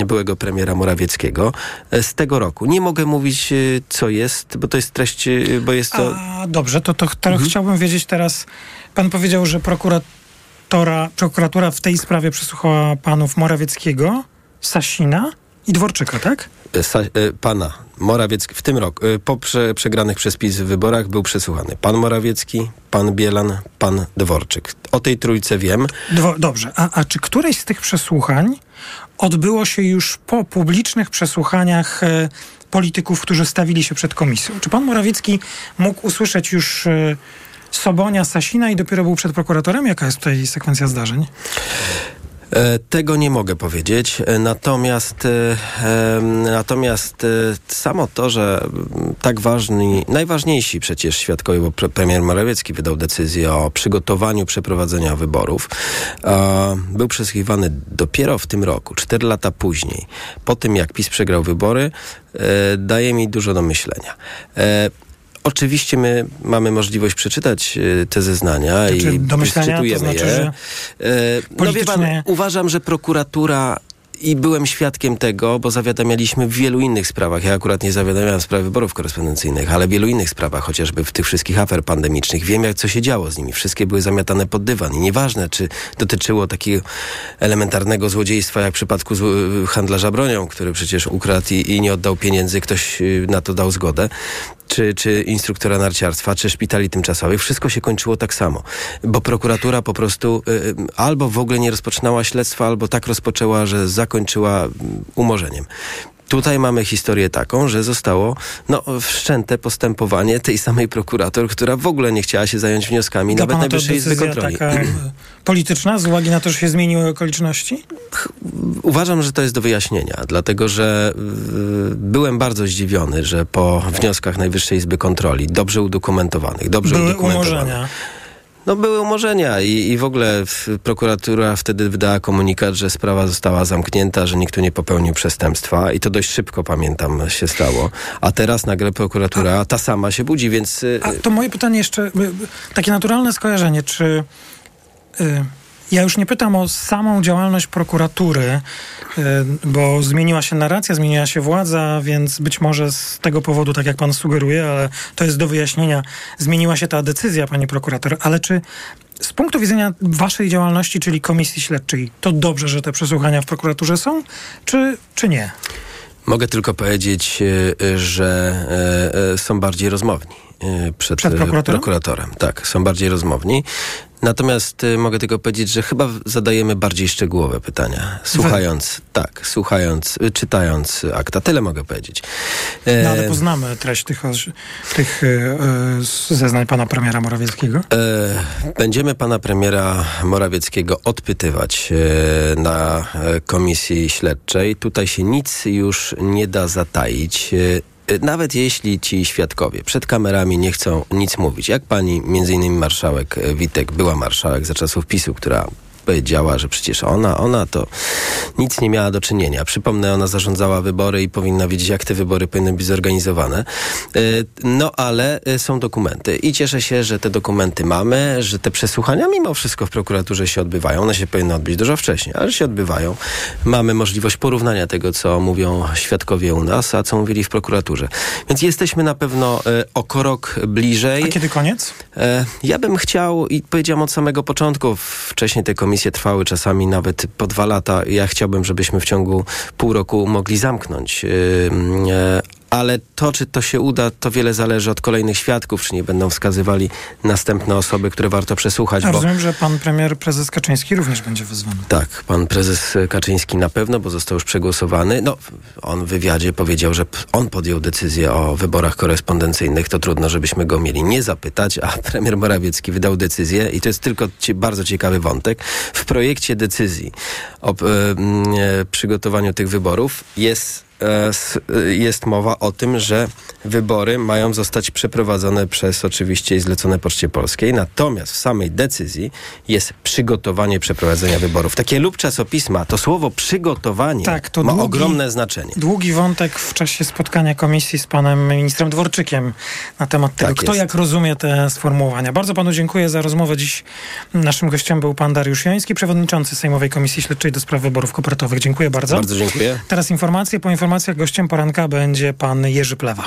e, byłego premiera Morawieckiego e, z tego roku. Nie mogę mówić, y, co jest, bo to jest treść, y, bo jest to... A, dobrze, to, to, to mhm. chciałbym wiedzieć teraz, pan powiedział, że prokuratora, prokuratura w tej sprawie przesłuchała panów Morawieckiego, Sasina i Dworczyka, tak? E, sa, e, pana Morawiecki w tym roku, e, po prze, przegranych przez PiS wyborach był przesłuchany pan Morawiecki, pan Bielan, pan Dworczyk. O tej trójce wiem. Dwo, dobrze, a, a czy któreś z tych przesłuchań odbyło się już po publicznych przesłuchaniach e, polityków, którzy stawili się przed komisją? Czy pan Morawiecki mógł usłyszeć już Sobonia, Sasina i dopiero był przed prokuratorem? Jaka jest tutaj sekwencja zdarzeń? E, tego nie mogę powiedzieć. E, natomiast, e, natomiast samo to, że tak ważni, najważniejsi przecież świadkowie, bo premier Morawiecki wydał decyzję o przygotowaniu przeprowadzenia wyborów, był przesłuchiwany dopiero w tym roku, cztery lata później, po tym jak PiS przegrał wybory, daje mi dużo do myślenia. Oczywiście my mamy możliwość przeczytać e, te zeznania i czytujemy to znaczy, je. E, no wie pan, uważam, że prokuratura i byłem świadkiem tego, bo zawiadamialiśmy w wielu innych sprawach. Ja akurat nie zawiadamiałem w sprawie wyborów korespondencyjnych, ale w wielu innych sprawach, chociażby w tych wszystkich afer pandemicznych. Wiem, jak co się działo z nimi. Wszystkie były zamiatane pod dywan i nieważne, czy dotyczyło takiego elementarnego złodziejstwa, jak w przypadku handlarza bronią, który przecież ukradł i, i nie oddał pieniędzy, ktoś y, na to dał zgodę, czy, czy instruktora narciarstwa, czy szpitali tymczasowych. Wszystko się kończyło tak samo, bo prokuratura po prostu y, y albo w ogóle nie rozpoczynała śledztwa, albo tak rozpoczęła, że zakończyła mm, umorzeniem. Tutaj mamy historię taką, że zostało no, wszczęte postępowanie tej samej prokurator, która w ogóle nie chciała się zająć wnioskami Dla nawet Najwyższej Izby Kontroli. taka polityczna z uwagi na to, że się zmieniły okoliczności? Uważam, że to jest do wyjaśnienia, dlatego że y, byłem bardzo zdziwiony, że po wnioskach Najwyższej Izby Kontroli, dobrze udokumentowanych, dobrze Były udokumentowanych, umorzenia no były umorzenia i, i w ogóle prokuratura wtedy wydała komunikat, że sprawa została zamknięta, że nikt tu nie popełnił przestępstwa i to dość szybko, pamiętam, się stało. A teraz nagle prokuratura ta sama się budzi, więc... Y, A to moje pytanie jeszcze, y, takie naturalne skojarzenie, czy... Y ja już nie pytam o samą działalność prokuratury, e, bo zmieniła się narracja, zmieniła się władza, więc być może z tego powodu, tak jak pan sugeruje, ale to jest do wyjaśnienia, zmieniła się ta decyzja, panie prokurator, ale czy z punktu widzenia waszej działalności, czyli komisji śledczej, to dobrze, że te przesłuchania w prokuraturze są, czy, czy nie? Mogę tylko powiedzieć, e, że e, są bardziej rozmowni przed, przed prokuratorem? prokuratorem. Tak, są bardziej rozmowni. Natomiast y, mogę tylko powiedzieć, że chyba zadajemy bardziej szczegółowe pytania. Słuchając, Wy. tak, słuchając, y, czytając akta. Tyle mogę powiedzieć. No ale e, poznamy treść tych, tych e, zeznań pana premiera Morawieckiego? E, będziemy pana premiera Morawieckiego odpytywać e, na e, komisji śledczej. Tutaj się nic już nie da zataić. E, nawet jeśli ci świadkowie przed kamerami nie chcą nic mówić, jak pani, między innymi marszałek Witek, była marszałek za czasów PiSu, która powiedziała, że przecież ona, ona to nic nie miała do czynienia. Przypomnę, ona zarządzała wybory i powinna wiedzieć, jak te wybory powinny być zorganizowane. E, no ale e, są dokumenty i cieszę się, że te dokumenty mamy, że te przesłuchania mimo wszystko w prokuraturze się odbywają. One się powinny odbyć dużo wcześniej, ale się odbywają. Mamy możliwość porównania tego, co mówią świadkowie u nas, a co mówili w prokuraturze. Więc jesteśmy na pewno e, o krok bliżej. A kiedy koniec? Ja bym chciał i powiedziałem od samego początku, wcześniej tej komisji komisje trwały czasami nawet po dwa lata. Ja chciałbym, żebyśmy w ciągu pół roku mogli zamknąć ale to, czy to się uda, to wiele zależy od kolejnych świadków, czy nie będą wskazywali następne osoby, które warto przesłuchać. Ja bo... rozumiem, że pan premier, prezes Kaczyński również będzie wezwany. Tak, pan prezes Kaczyński na pewno, bo został już przegłosowany. No, on w wywiadzie powiedział, że on podjął decyzję o wyborach korespondencyjnych. To trudno, żebyśmy go mieli nie zapytać, a premier Morawiecki wydał decyzję i to jest tylko bardzo ciekawy wątek. W projekcie decyzji o e, przygotowaniu tych wyborów jest jest mowa o tym, że wybory mają zostać przeprowadzone przez oczywiście i zlecone Poczcie Polskiej, natomiast w samej decyzji jest przygotowanie przeprowadzenia wyborów. Takie lub czasopisma, to słowo przygotowanie tak, to ma długi, ogromne znaczenie. Długi wątek w czasie spotkania komisji z panem ministrem Dworczykiem na temat tego, tak kto jest. jak rozumie te sformułowania. Bardzo panu dziękuję za rozmowę. Dziś naszym gościem był pan Dariusz Joński, przewodniczący Sejmowej Komisji Śledczej do spraw wyborów kopertowych. Dziękuję bardzo. Bardzo dziękuję. Teraz informacje po informacji informacjach gościem poranka będzie pan Jerzy Plewa.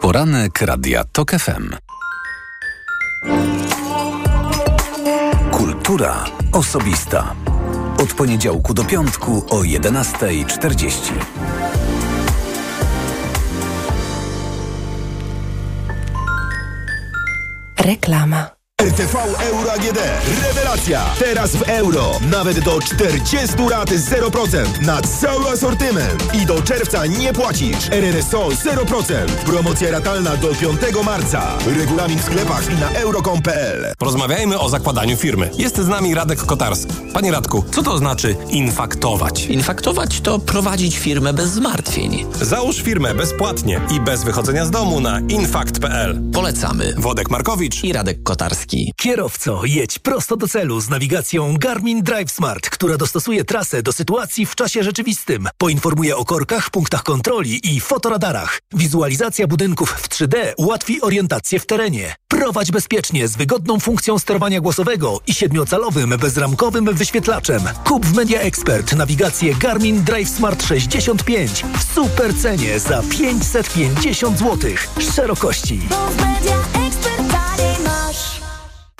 Poranek Radia TOK FM. Kultura osobista. Od poniedziałku do piątku o 11.40. Reklama. RTV Euro AGD. Rewelacja! Teraz w euro. Nawet do 40 lat 0% na cały asortyment. I do czerwca nie płacisz. RRSO 0%. Promocja ratalna do 5 marca. Regulamin w sklepach i na euro.com.pl. Porozmawiajmy o zakładaniu firmy. Jest z nami Radek Kotarski. Panie Radku, co to znaczy infaktować? Infaktować to prowadzić firmę bez zmartwień. Załóż firmę bezpłatnie i bez wychodzenia z domu na infakt.pl. Polecamy. Wodek Markowicz i Radek Kotarski. Stawki. Kierowco, jedź prosto do celu z nawigacją Garmin Drive Smart, która dostosuje trasę do sytuacji w czasie rzeczywistym. Poinformuje o korkach, punktach kontroli i fotoradarach. Wizualizacja budynków w 3D ułatwi orientację w terenie. Prowadź bezpiecznie z wygodną funkcją sterowania głosowego i siedmiocalowym bezramkowym wyświetlaczem. Kup w Media Expert nawigację Garmin Drive Smart 65 w super cenie za 550 zł. Szerokości.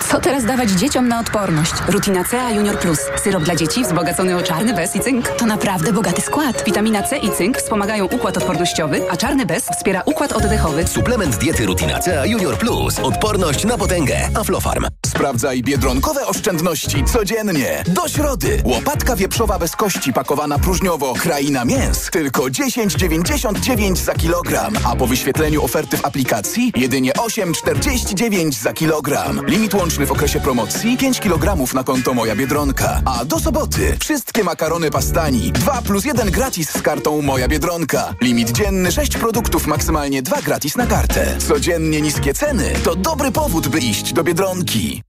Co teraz dawać dzieciom na odporność? Rutina C, a Junior Plus. Syrop dla dzieci wzbogacony o czarny bez i cynk. To naprawdę bogaty skład. Witamina C i cynk wspomagają układ odpornościowy, a czarny bez wspiera układ oddechowy. Suplement diety Rutina C Junior Plus. Odporność na potęgę. Aflofarm. Sprawdzaj biedronkowe oszczędności codziennie. Do środy. Łopatka wieprzowa bez kości pakowana próżniowo. Kraina mięs. Tylko 10,99 za kilogram. A po wyświetleniu oferty w aplikacji jedynie 8,49 za kilogram. Limit łączny w okresie promocji 5 kg na konto Moja Biedronka. A do soboty wszystkie makarony pastani 2 plus 1 gratis z kartą Moja Biedronka. Limit dzienny 6 produktów, maksymalnie 2 gratis na kartę. Codziennie niskie ceny to dobry powód, by iść do Biedronki.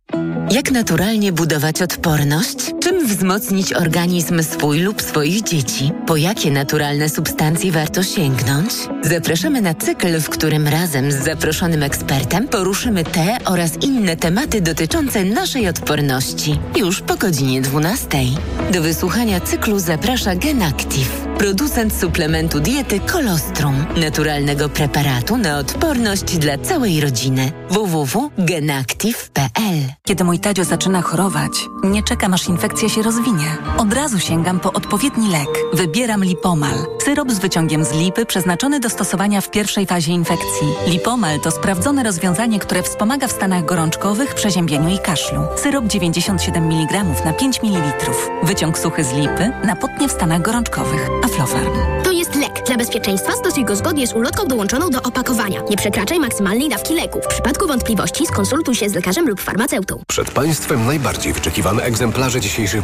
Jak naturalnie budować odporność? Czym wzmocnić organizm swój lub swoich dzieci? Po jakie naturalne substancje warto sięgnąć? Zapraszamy na cykl, w którym razem z zaproszonym ekspertem poruszymy te oraz inne tematy dotyczące naszej odporności. Już po godzinie 12. Do wysłuchania cyklu zaprasza GenActive, producent suplementu diety Kolostrum, naturalnego preparatu na odporność dla całej rodziny. www.genactive.pl Kiedy mój Tadzio zaczyna chorować, nie czekam aż infekcja się rozwinie. Od razu sięgam po odpowiedni lek. Wybieram Lipomal. Syrop z wyciągiem z lipy przeznaczony do stosowania w pierwszej fazie infekcji. Lipomal to sprawdzone rozwiązanie, które wspomaga w stanach gorączkowych, przeziębieniu i kaszlu. Syrop 97 mg na 5 ml. Wyciąg suchy z lipy na potnie w stanach gorączkowych. Aflofarm. To jest lek. Dla bezpieczeństwa stosuj go zgodnie z ulotką dołączoną do opakowania. Nie przekraczaj maksymalnej dawki leku. W przypadku wątpliwości skonsultuj się z lekarzem lub farmaceutą. Przed Państwem najbardziej wyczekiwane egzemplarze dzisiejszych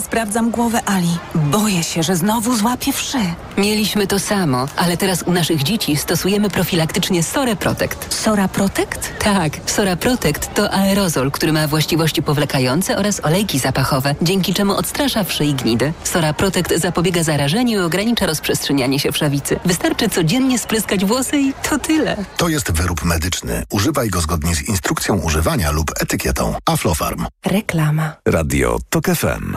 sprawdzam głowę Ali. Boję się, że znowu złapię wszy. Mieliśmy to samo, ale teraz u naszych dzieci stosujemy profilaktycznie Sora Protect. Sora Protect? Tak, Sora Protect to aerozol, który ma właściwości powlekające oraz olejki zapachowe, dzięki czemu odstrasza wszy i gnidy. Sora Protect zapobiega zarażeniu i ogranicza rozprzestrzenianie się wszawicy. Wystarczy codziennie spryskać włosy i to tyle. To jest wyrób medyczny. Używaj go zgodnie z instrukcją używania lub etykietą. Aflofarm. Reklama. Radio TOK FM.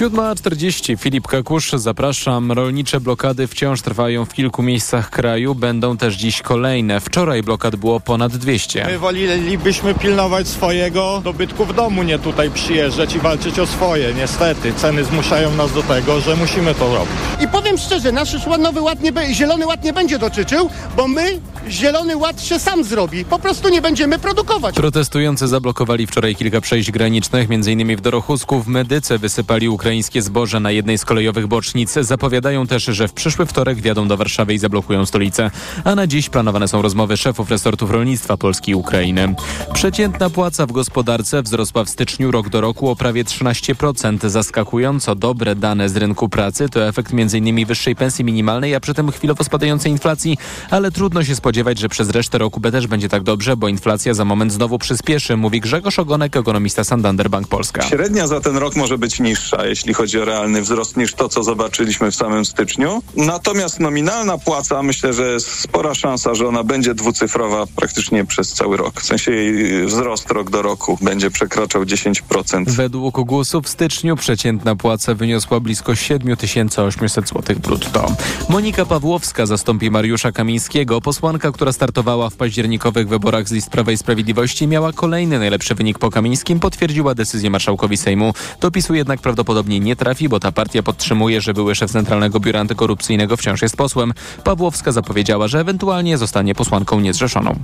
7.40. Filip Kakusz, zapraszam. Rolnicze blokady wciąż trwają w kilku miejscach kraju. Będą też dziś kolejne. Wczoraj blokad było ponad 200. My wolelibyśmy pilnować swojego dobytku w domu, nie tutaj przyjeżdżać i walczyć o swoje. Niestety, ceny zmuszają nas do tego, że musimy to robić. I powiem szczerze, nasz Nowy Ład nie be, Zielony Ład nie będzie dotyczył, bo my Zielony Ład się sam zrobi. Po prostu nie będziemy produkować. Protestujący zablokowali wczoraj kilka przejść granicznych, m.in. w Dorochusku. W Medyce wysypali ukraińskie zboże na jednej z kolejowych bocznic. Zapowiadają też, że w przyszły wtorek wjadą do Warszawy i zablokują stolicę. A na dziś planowane są rozmowy szefów resortów rolnictwa Polski i Ukrainy. Przeciętna płaca w gospodarce wzrosła w styczniu rok do roku o prawie 13%. Zaskakująco dobre dane z rynku pracy to efekt m.in. wyższej pensji minimalnej, a przy tym chwilowo spadającej inflacji, ale trudno się spodziewać, że przez resztę roku też będzie tak dobrze, bo inflacja za moment znowu przyspieszy, mówi Grzegorz Ogonek, ekonomista Santander Bank Polska. Średnia za ten rok może być niższa, jeśli chodzi o realny wzrost, niż to, co zobaczyliśmy w samym styczniu. Natomiast nominalna płaca, myślę, że jest spora szansa, że ona będzie dwucyfrowa praktycznie przez cały rok. W sensie jej wzrost rok do roku będzie przekraczał 10%. Według GUS-u w styczniu przeciętna płaca wyniosła blisko 7800 zł brutto. Monika Pawłowska zastąpi Mariusza Kamińskiego. Posłanka, która startowała w październikowych wyborach z list Prawa i Sprawiedliwości, miała kolejny najlepszy wynik po Kamińskim, potwierdziła decyzję marszałkowi Sejmu. Dopisu jednak prawdopodobnie prawdopodobnie nie trafi, bo ta partia podtrzymuje, że były szef Centralnego Biura Antykorupcyjnego wciąż jest posłem. Pawłowska zapowiedziała, że ewentualnie zostanie posłanką niezrzeszoną.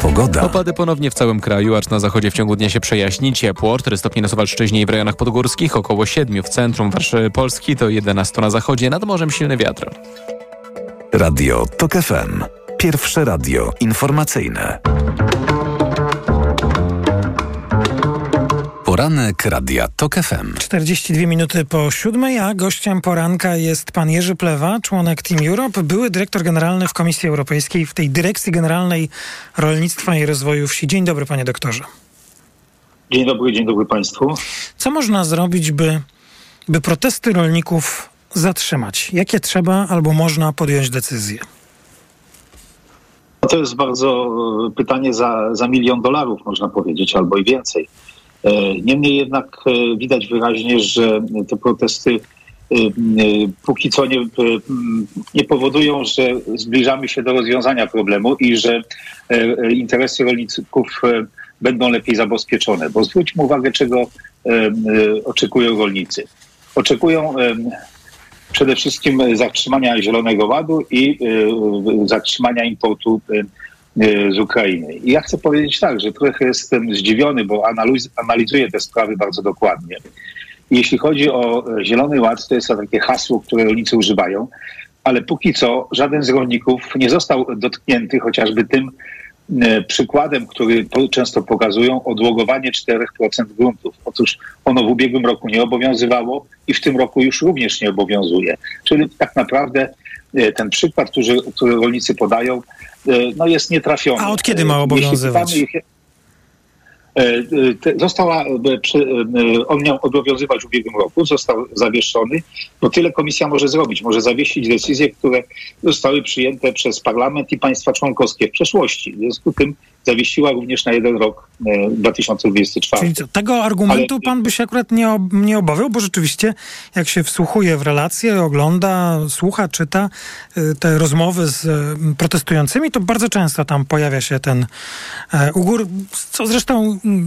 Pogoda. Opady ponownie w całym kraju, acz na zachodzie w ciągu dnia się przejaśni. Ciepło, 4 stopnie na Suwalszczyźnie i w rejonach podgórskich, około 7 w centrum Warszawy Polski, to 11 na zachodzie, nad morzem silny wiatr. Radio TOK FM. Pierwsze radio informacyjne. Poranek Radia TOK FM. 42 minuty po siódmej, a gościem poranka jest pan Jerzy Plewa, członek Team Europe, były dyrektor generalny w Komisji Europejskiej w tej Dyrekcji Generalnej Rolnictwa i Rozwoju Wsi. Dzień dobry panie doktorze. Dzień dobry, dzień dobry państwu. Co można zrobić, by, by protesty rolników zatrzymać? Jakie trzeba albo można podjąć decyzje? No to jest bardzo e, pytanie za, za milion dolarów, można powiedzieć, albo i więcej. E, niemniej jednak e, widać wyraźnie, że te protesty póki co nie, nie powodują, że zbliżamy się do rozwiązania problemu i że interesy rolników będą lepiej zabezpieczone. Bo zwróćmy uwagę, czego oczekują rolnicy. Oczekują przede wszystkim zatrzymania Zielonego Ładu i zatrzymania importu z Ukrainy. I ja chcę powiedzieć tak, że trochę jestem zdziwiony, bo analiz, analizuję te sprawy bardzo dokładnie. Jeśli chodzi o Zielony Ład, to jest to takie hasło, które rolnicy używają, ale póki co żaden z rolników nie został dotknięty chociażby tym przykładem, który często pokazują, odłogowanie 4% gruntów. Otóż ono w ubiegłym roku nie obowiązywało i w tym roku już również nie obowiązuje. Czyli tak naprawdę ten przykład, który, który rolnicy podają, no jest nietrafiony. A od kiedy ma obowiązywać? Została, on miał obowiązywać w ubiegłym roku, został zawieszony, bo tyle komisja może zrobić. Może zawiesić decyzje, które zostały przyjęte przez parlament i państwa członkowskie w przeszłości. W związku z tym zawiesiła również na jeden rok 2024. Czyli co, tego argumentu Ale... pan by się akurat nie, ob nie obawiał, bo rzeczywiście jak się wsłuchuje w relacje, ogląda, słucha, czyta y, te rozmowy z y, protestującymi, to bardzo często tam pojawia się ten e, ugór, co zresztą mm,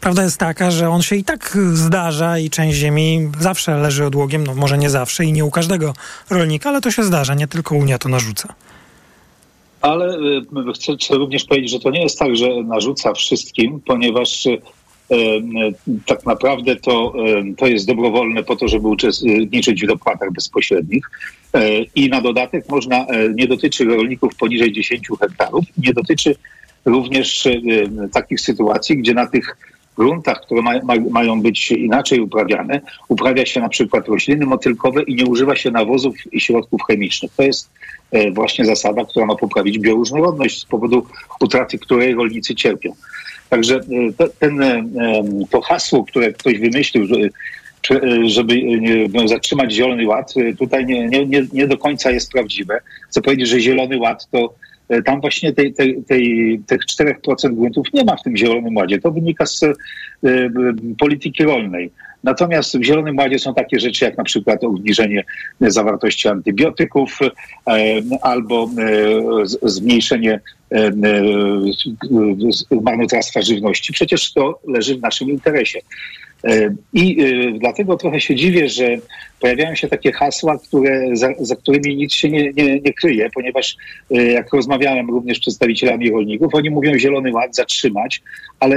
prawda jest taka, że on się i tak zdarza i część ziemi zawsze leży odłogiem, no może nie zawsze i nie u każdego rolnika, ale to się zdarza, nie tylko Unia to narzuca. Ale y, chcę również powiedzieć, że to nie jest tak, że narzuca wszystkim, ponieważ y, y, tak naprawdę to, to jest dobrowolne po to, żeby uczestniczyć w dopłatach bezpośrednich. I na dodatek można, nie dotyczy rolników poniżej 10 hektarów, nie dotyczy również takich sytuacji, gdzie na tych gruntach, które ma, ma, mają być inaczej uprawiane, uprawia się na przykład rośliny motylkowe i nie używa się nawozów i środków chemicznych. To jest E, właśnie zasada, która ma poprawić bioróżnorodność, z powodu utraty której rolnicy cierpią. Także e, ten, e, to hasło, które ktoś wymyślił, żeby zatrzymać Zielony Ład, tutaj nie, nie, nie do końca jest prawdziwe. Chcę powiedzieć, że Zielony Ład to tam właśnie tej, tej, tej, tych 4% gruntów nie ma w tym Zielonym Ładzie. To wynika z polityki rolnej. Natomiast w Zielonym Ładzie są takie rzeczy jak na przykład obniżenie zawartości antybiotyków e, albo e, zmniejszenie e, marnotrawstwa żywności. Przecież to leży w naszym interesie. I dlatego trochę się dziwię, że pojawiają się takie hasła, które, za, za którymi nic się nie, nie, nie, kryje, ponieważ jak rozmawiałem również z przedstawicielami rolników, oni mówią Zielony Ład zatrzymać, ale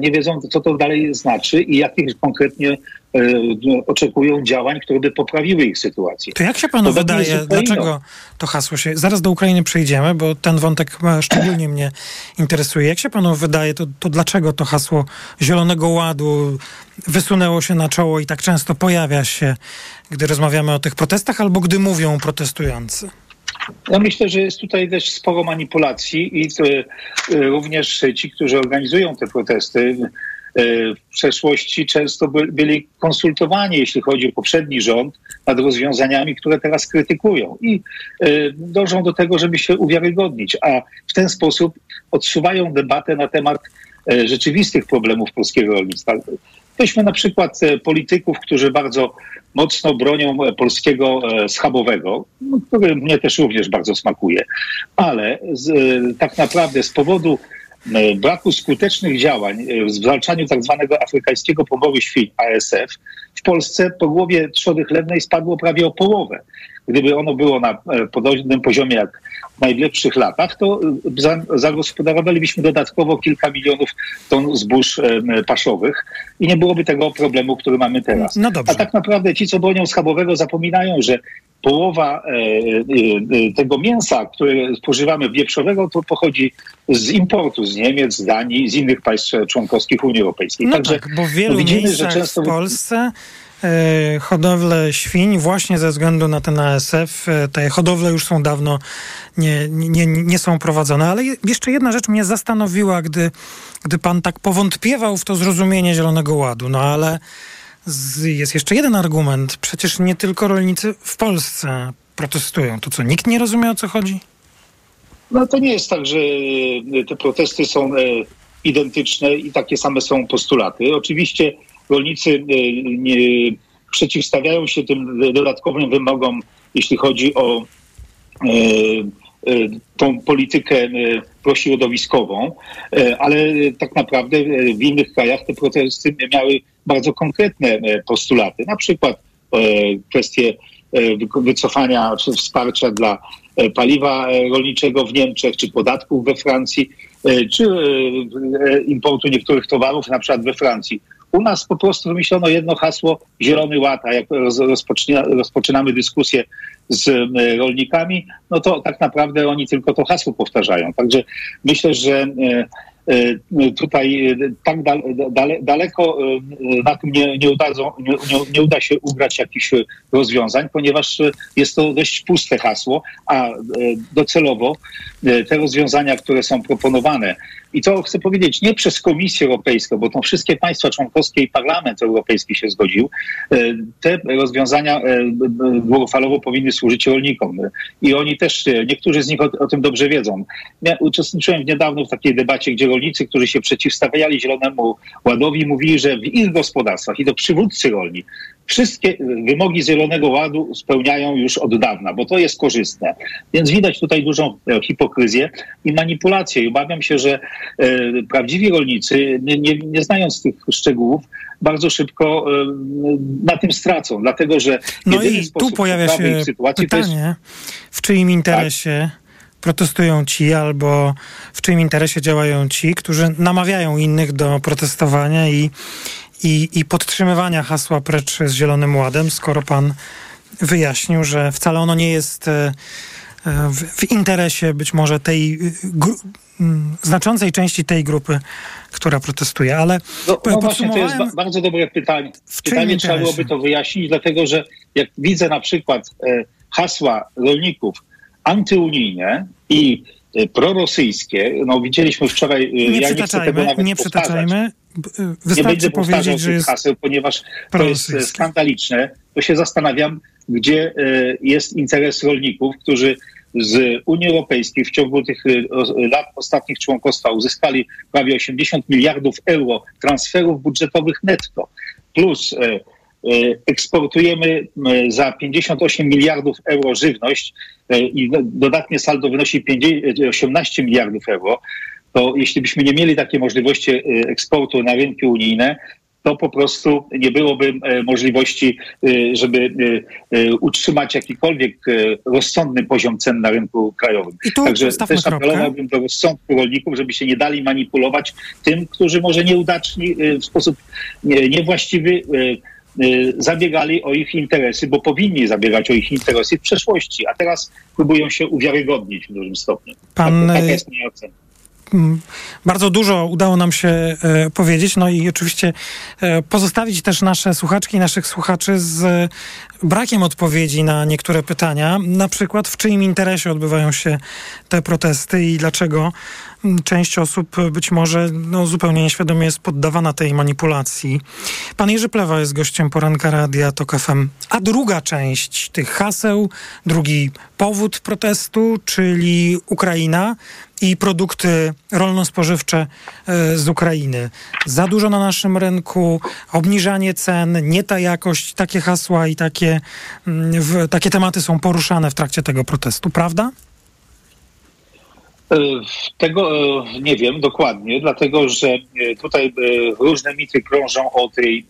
nie wiedzą, co to dalej znaczy i jakich konkretnie oczekują działań, które by poprawiły ich sytuację. To jak się panu wydaje, dlaczego to hasło się... Zaraz do Ukrainy przejdziemy, bo ten wątek szczególnie mnie interesuje. Jak się panu wydaje, to, to dlaczego to hasło Zielonego Ładu wysunęło się na czoło i tak często pojawia się, gdy rozmawiamy o tych protestach albo gdy mówią protestujący? Ja myślę, że jest tutaj też sporo manipulacji i y, również ci, którzy organizują te protesty, y, w przeszłości często byli konsultowani, jeśli chodzi o poprzedni rząd, nad rozwiązaniami, które teraz krytykują i dążą do tego, żeby się uwiarygodnić, a w ten sposób odsuwają debatę na temat rzeczywistych problemów polskiego rolnictwa. Weźmy na przykład e, polityków, którzy bardzo mocno bronią e, polskiego e, schabowego, no, który mnie też również bardzo smakuje, ale z, tak naprawdę z powodu braku skutecznych działań w zwalczaniu tak zwanego afrykańskiego pomoru świń ASF w Polsce po głowie trzody chlewnej spadło prawie o połowę. Gdyby ono było na e, podobnym poziomie jak w najlepszych latach, to zagospodarowalibyśmy dodatkowo kilka milionów ton zbóż paszowych i nie byłoby tego problemu, który mamy teraz. No. A tak naprawdę ci, co bronią schabowego, zapominają, że połowa e, e, tego mięsa, które spożywamy wieprzowego, to pochodzi z importu z Niemiec, z Danii, z innych państw członkowskich Unii Europejskiej. No Także tak, bo w wielu widzimy, miejscach że często... w Polsce e, hodowle świń właśnie ze względu na ten ASF, te hodowle już są dawno nie, nie, nie są prowadzone. Ale jeszcze jedna rzecz mnie zastanowiła, gdy, gdy pan tak powątpiewał w to zrozumienie Zielonego Ładu. No ale jest jeszcze jeden argument. Przecież nie tylko rolnicy w Polsce protestują. To co, nikt nie rozumie o co chodzi? No to nie jest tak, że e, te protesty są e, identyczne i takie same są postulaty. Oczywiście rolnicy e, nie przeciwstawiają się tym dodatkowym wymogom, jeśli chodzi o tą politykę prośrodowiskową, ale tak naprawdę w innych krajach te protesty miały bardzo konkretne postulaty, na przykład kwestie wycofania czy wsparcia dla paliwa rolniczego w Niemczech, czy podatków we Francji, czy importu niektórych towarów, na przykład we Francji. U nas po prostu wymyślono jedno hasło Zielony Ład, a jak rozpoczynamy dyskusję z rolnikami, no to tak naprawdę oni tylko to hasło powtarzają. Także myślę, że E, tutaj e, tak dale, daleko e, na tym nie, nie, udadzą, nie, nie, uda się ugrać jakichś rozwiązań, ponieważ jest to dość puste hasło, a docelowo te rozwiązania, które są proponowane, i to chcę powiedzieć nie przez Komisję Europejską, bo to wszystkie państwa członkowskie i Parlament Europejski się zgodził, te rozwiązania długofalowo powinny służyć rolnikom. I oni też, niektórzy z nich o, o tym dobrze wiedzą. Ja uczestniczyłem niedawno w takiej debacie, gdzie rolnicy, którzy się przeciwstawiali Zielonemu Ładowi, mówili, że w ich gospodarstwach i to przywódcy rolni wszystkie wymogi Zielonego Ładu spełniają już od dawna, bo to jest korzystne. Więc widać tutaj dużą e, hipokryzję i manipulację. I obawiam się, że e, prawdziwi rolnicy, nie, nie, nie znając tych szczegółów, bardzo szybko e, na tym stracą, dlatego że no i tu pojawia się pytanie, jest... w czyim interesie tak? protestują ci, albo w czyim interesie działają ci, którzy namawiają innych do protestowania i, i, i podtrzymywania hasła precz z Zielonym Ładem, skoro pan wyjaśnił, że wcale ono nie jest e, e, w, w interesie być może tej e, znaczącej części tej grupy, która protestuje, ale no, no właśnie, to jest ba bardzo dobre pytanie. W pytanie trzeba byłoby to wyjaśnić, dlatego że jak widzę na przykład e, hasła rolników antyunijne i e, prorosyjskie. No widzieliśmy wczoraj, e, nie ja nie chcę tego nawet nie przytaczajmy. Wystarczy nie będę powiedzieć, że jest haseł, ponieważ to jest skandaliczne. To się zastanawiam, gdzie jest interes rolników, którzy z Unii Europejskiej w ciągu tych lat ostatnich członkostwa uzyskali prawie 80 miliardów euro transferów budżetowych netto, plus E, eksportujemy za 58 miliardów euro żywność e, i dodatnie saldo wynosi 18 miliardów euro, to jeśli byśmy nie mieli takiej możliwości e, eksportu na rynki unijne, to po prostu nie byłoby możliwości, żeby utrzymać jakikolwiek rozsądny poziom cen na rynku krajowym. I tu Także też apelowałbym do rozsądku rolników, żeby się nie dali manipulować tym, którzy może nieudaczni w sposób niewłaściwy zabiegali o ich interesy, bo powinni zabiegać o ich interesy w przeszłości, a teraz próbują się uwiarygodnić w dużym stopniu. Pan, tak, taka jest moja ocena. Bardzo dużo udało nam się e, powiedzieć, no i oczywiście e, pozostawić też nasze słuchaczki, naszych słuchaczy z brakiem odpowiedzi na niektóre pytania. Na przykład, w czyim interesie odbywają się te protesty i dlaczego część osób być może no, zupełnie nieświadomie jest poddawana tej manipulacji. Pan Jerzy Plewa jest gościem poranka Radia TOK FM. A druga część tych haseł, drugi powód protestu, czyli Ukraina i produkty rolno-spożywcze e, z Ukrainy. Za dużo na naszym rynku, obniżanie cen, nie ta jakość, takie hasła i takie, mm, w, takie tematy są poruszane w trakcie tego protestu, prawda? Tego nie wiem dokładnie, dlatego że tutaj różne mity krążą o tej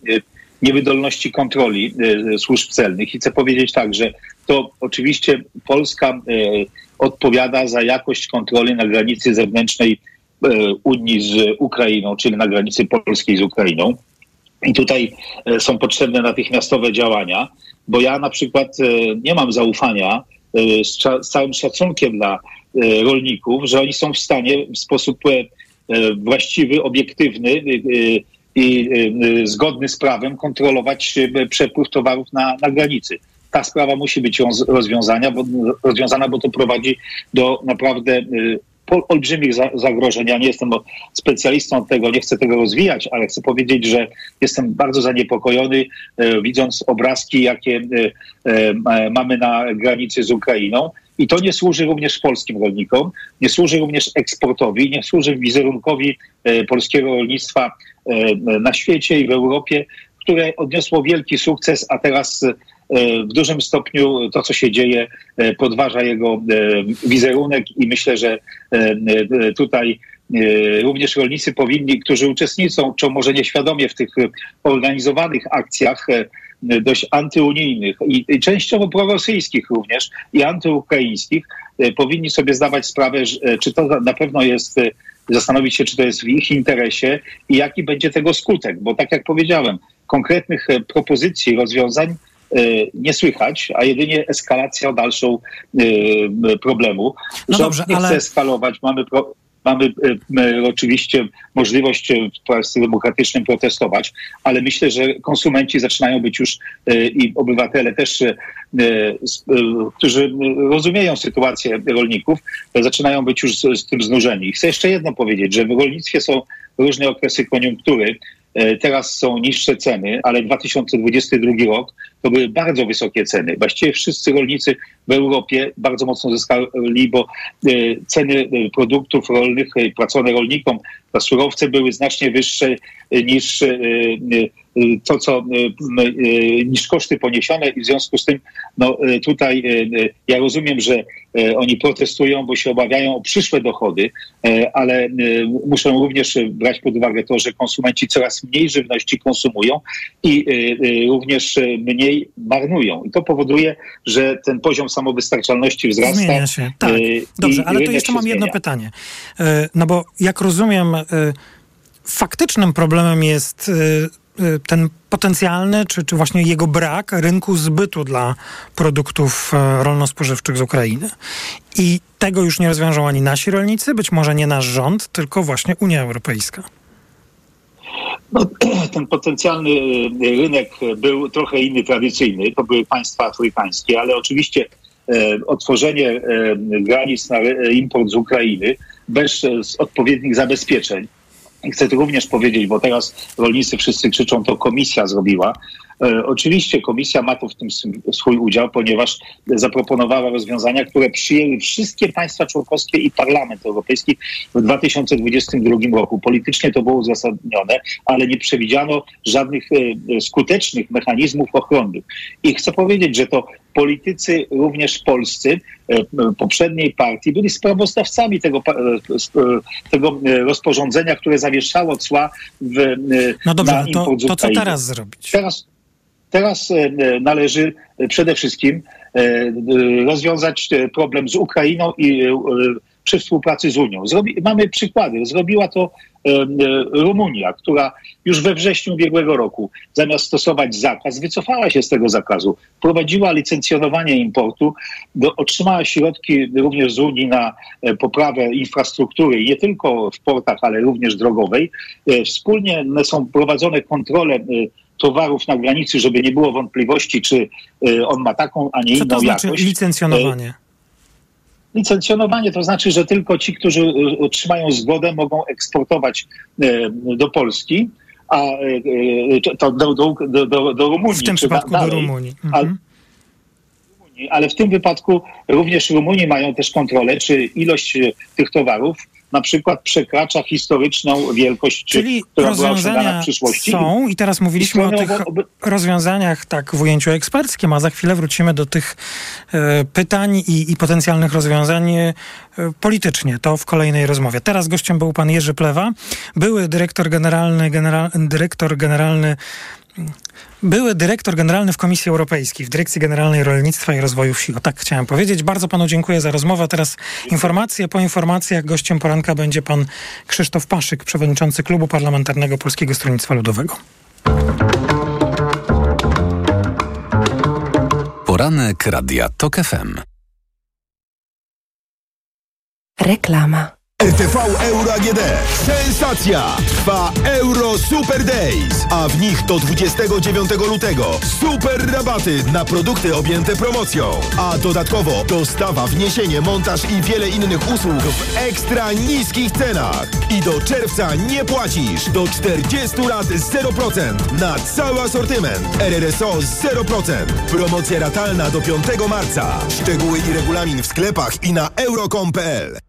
niewydolności kontroli służb celnych. I chcę powiedzieć tak, że to oczywiście Polska odpowiada za jakość kontroli na granicy zewnętrznej Unii z Ukrainą, czyli na granicy polskiej z Ukrainą. I tutaj są potrzebne natychmiastowe działania, bo ja na przykład nie mam zaufania z, z całym szacunkiem dla rolników, że oni są w stanie w sposób właściwy, obiektywny i zgodny z prawem kontrolować przepływ towarów na, na granicy. Ta sprawa musi być rozwiązana, bo, rozwiązana, bo to prowadzi do naprawdę olbrzymich zagrożeń. Ja nie jestem specjalistą tego, nie chcę tego rozwijać, ale chcę powiedzieć, że jestem bardzo zaniepokojony, widząc obrazki, jakie mamy na granicy z Ukrainą. I to nie służy również polskim rolnikom, nie służy również eksportowi, nie służy wizerunkowi polskiego rolnictwa na świecie i w Europie, które odniosło wielki sukces, a teraz w dużym stopniu to, co się dzieje, podważa jego wizerunek i myślę, że tutaj również rolnicy powinni, którzy uczestniczą, czy może nieświadomie w tych organizowanych akcjach, dość antyunijnych i, częściowo prorosyjskich również i antyukraińskich, powinni sobie zdawać sprawę, czy to na pewno jest, zastanowić się, czy to jest w ich interesie i jaki będzie tego skutek, bo tak jak powiedziałem, konkretnych propozycji, rozwiązań nie słychać, a jedynie eskalacja dalszą problemu. No Rząd dobrze, nie ale- chce eskalować, mamy pro, Mamy e, oczywiście możliwość w państwie demokratycznym protestować, ale myślę, że konsumenci zaczynają być już i obywatele też, którzy rozumieją sytuację rolników, zaczynają być już z, z tym znużeni. I chcę jeszcze jedno powiedzieć, że w rolnictwie są różne okresy koniunktury. E, Teraz są niższe ceny, ale 2022 rok to były bardzo wysokie ceny. Właściwie wszyscy rolnicy w Europie bardzo mocno zyskali, bo e, ceny e, produktów rolnych płacone rolnikom za surowce były znacznie wyższe niż to, co m, e, niż koszty poniesione i w związku z tym no, e, tutaj ja rozumiem, że oni protestują, bo się obawiają o przyszłe dochody, ale muszą również brać pod uwagę to, że konsumenci coraz mniej żywności konsumują i również mniej marnują. I to powoduje, że ten poziom samowystarczalności wzrasta. Zmienia się, tak. Dobrze, ale to rynek jeszcze mam jedno zmienia. pytanie. No bo jak rozumiem, faktycznym problemem jest ten potencjalny, czy, czy właśnie jego brak rynku zbytu dla produktów e, rolno-spożywczych z Ukrainy. I tego już nie rozwiążą ani nasi rolnicy, być może nie nasz rząd, tylko właśnie Unia Europejska. No, ten potencjalny e, rynek był trochę inny, tradycyjny. To były państwa afrykańskie, ale oczywiście e, otworzenie e, granic na e, import z Ukrainy bez odpowiednich zabezpieczeń. Chcę tu również powiedzieć, bo teraz rolnicy wszyscy krzyczą, to komisja zrobiła. E, oczywiście komisja ma tu w tym sw- swój udział, ponieważ zaproponowała rozwiązania, które przyjęły wszystkie państwa członkowskie i Parlament Europejski w 2022 roku. Politycznie to było uzasadnione, ale nie przewidziano żadnych e, e, skutecznych mechanizmów ochronnych. I chcę powiedzieć, że to politycy również polscy poprzedniej partii byli sprawozdawcami tego, tego rozporządzenia, które zawieszało cła w, No dobrze, na to, to co teraz zrobić? Teraz, teraz e, należy e, przede wszystkim e, e, rozwiązać e, problem z Ukrainą i e, e, przy współpracy z Unią. Zrobi, mamy przykłady. Zrobiła to e, e, Rumunia, która już we wrześniu ubiegłego roku zamiast stosować zakaz, wycofała się z tego zakazu. Prowadziła licencjonowanie importu, do, otrzymała środki również z Unii na e, poprawę infrastruktury, nie tylko w portach, ale również drogowej. E, Wspólnie są prowadzone kontrole e, towarów na granicy, żeby nie było wątpliwości, czy e, on ma taką, a nie Co inną to znaczy jakość. licencjonowanie? Licencjonowanie to znaczy, że tylko ci, którzy e, otrzymają zgodę, mogą eksportować do Polski, a to do, do, do, do, Rumunii. W tym przypadku da- do dalej. Rumunii. Ale, Mhm. ale w tym wypadku również Rumuni mają też kontrolę, czy ilość tych towarów na przykład przekracza historyczną wielkość, Czyli która była osiągana w przyszłości. są i teraz mówiliśmy o tych Skłoniowo- rozwiązaniach tak w ujęciu eksperckim, a za chwilę wrócimy do tych e, pytań i, i potencjalnych rozwiązań e, politycznie. To w kolejnej rozmowie. Teraz gościem był pan Jerzy Plewa, były dyrektor generalny, genera, dyrektor generalny były dyrektor generalny w Komisji Europejskiej, w Dyrekcji Generalnej Rolnictwa i Rozwoju Wsi. O tak chciałem powiedzieć. Bardzo panu dziękuję za rozmowę. Teraz informacje. Po informacjach gościem poranka będzie pan Krzysztof Paszyk, przewodniczący Klubu Parlamentarnego Polskiego Stronnictwa Ludowego. Poranek Radia TOK FM. Reklama. RTV Euro AGD. Sensacja! Trwa Euro Super Days, a w nich do 29 lutego super rabaty na produkty objęte promocją. A dodatkowo dostawa, wniesienie, montaż i wiele innych usług w ekstra niskich cenach. I do czerwca nie płacisz. Do 40 lat 0% na cały asortyment. RRSO 0%. Promocja ratalna do 5 marca. Szczegóły i regulamin w sklepach i na euro.com.pl.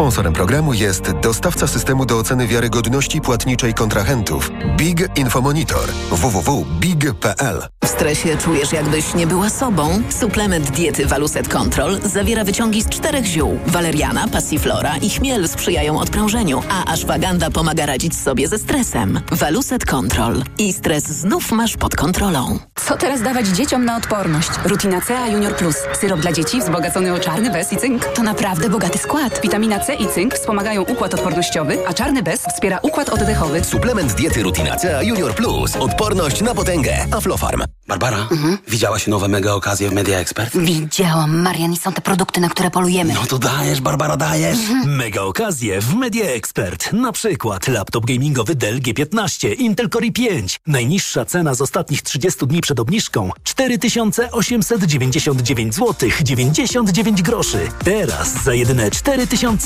Sponsorem programu jest dostawca systemu do oceny wiarygodności płatniczej kontrahentów Big Infomonitor www.big.pl. W stresie czujesz, jakbyś nie była sobą? Suplement diety Waluset Control zawiera wyciągi z czterech ziół. Waleriana, passiflora i chmiel sprzyjają odprężeniu, a ashwaganda pomaga radzić sobie ze stresem. Waluset Control. I stres znów masz pod kontrolą. Co teraz dawać dzieciom na odporność? Rutina C Junior Plus. Syrop dla dzieci wzbogacony o czarny bez i cynk. To naprawdę bogaty skład. Witamina C i cynk wspomagają układ odpornościowy, a czarny bez wspiera układ oddechowy. Suplement diety Rutina C Junior Plus. Odporność na potęgę. Aflofarm. Barbara, widziałaś nowe mega okazje w Media Expert? Widziałam, Marian, i są te produkty, na które polujemy. No to dajesz, Barbara, dajesz. Mega okazje w Media Expert. Na przykład laptop gamingowy Dell G15, Intel Core i5. Najniższa cena z ostatnich 30 dni przed obniżką 4899 zł 99 groszy. Teraz za jedyne 4000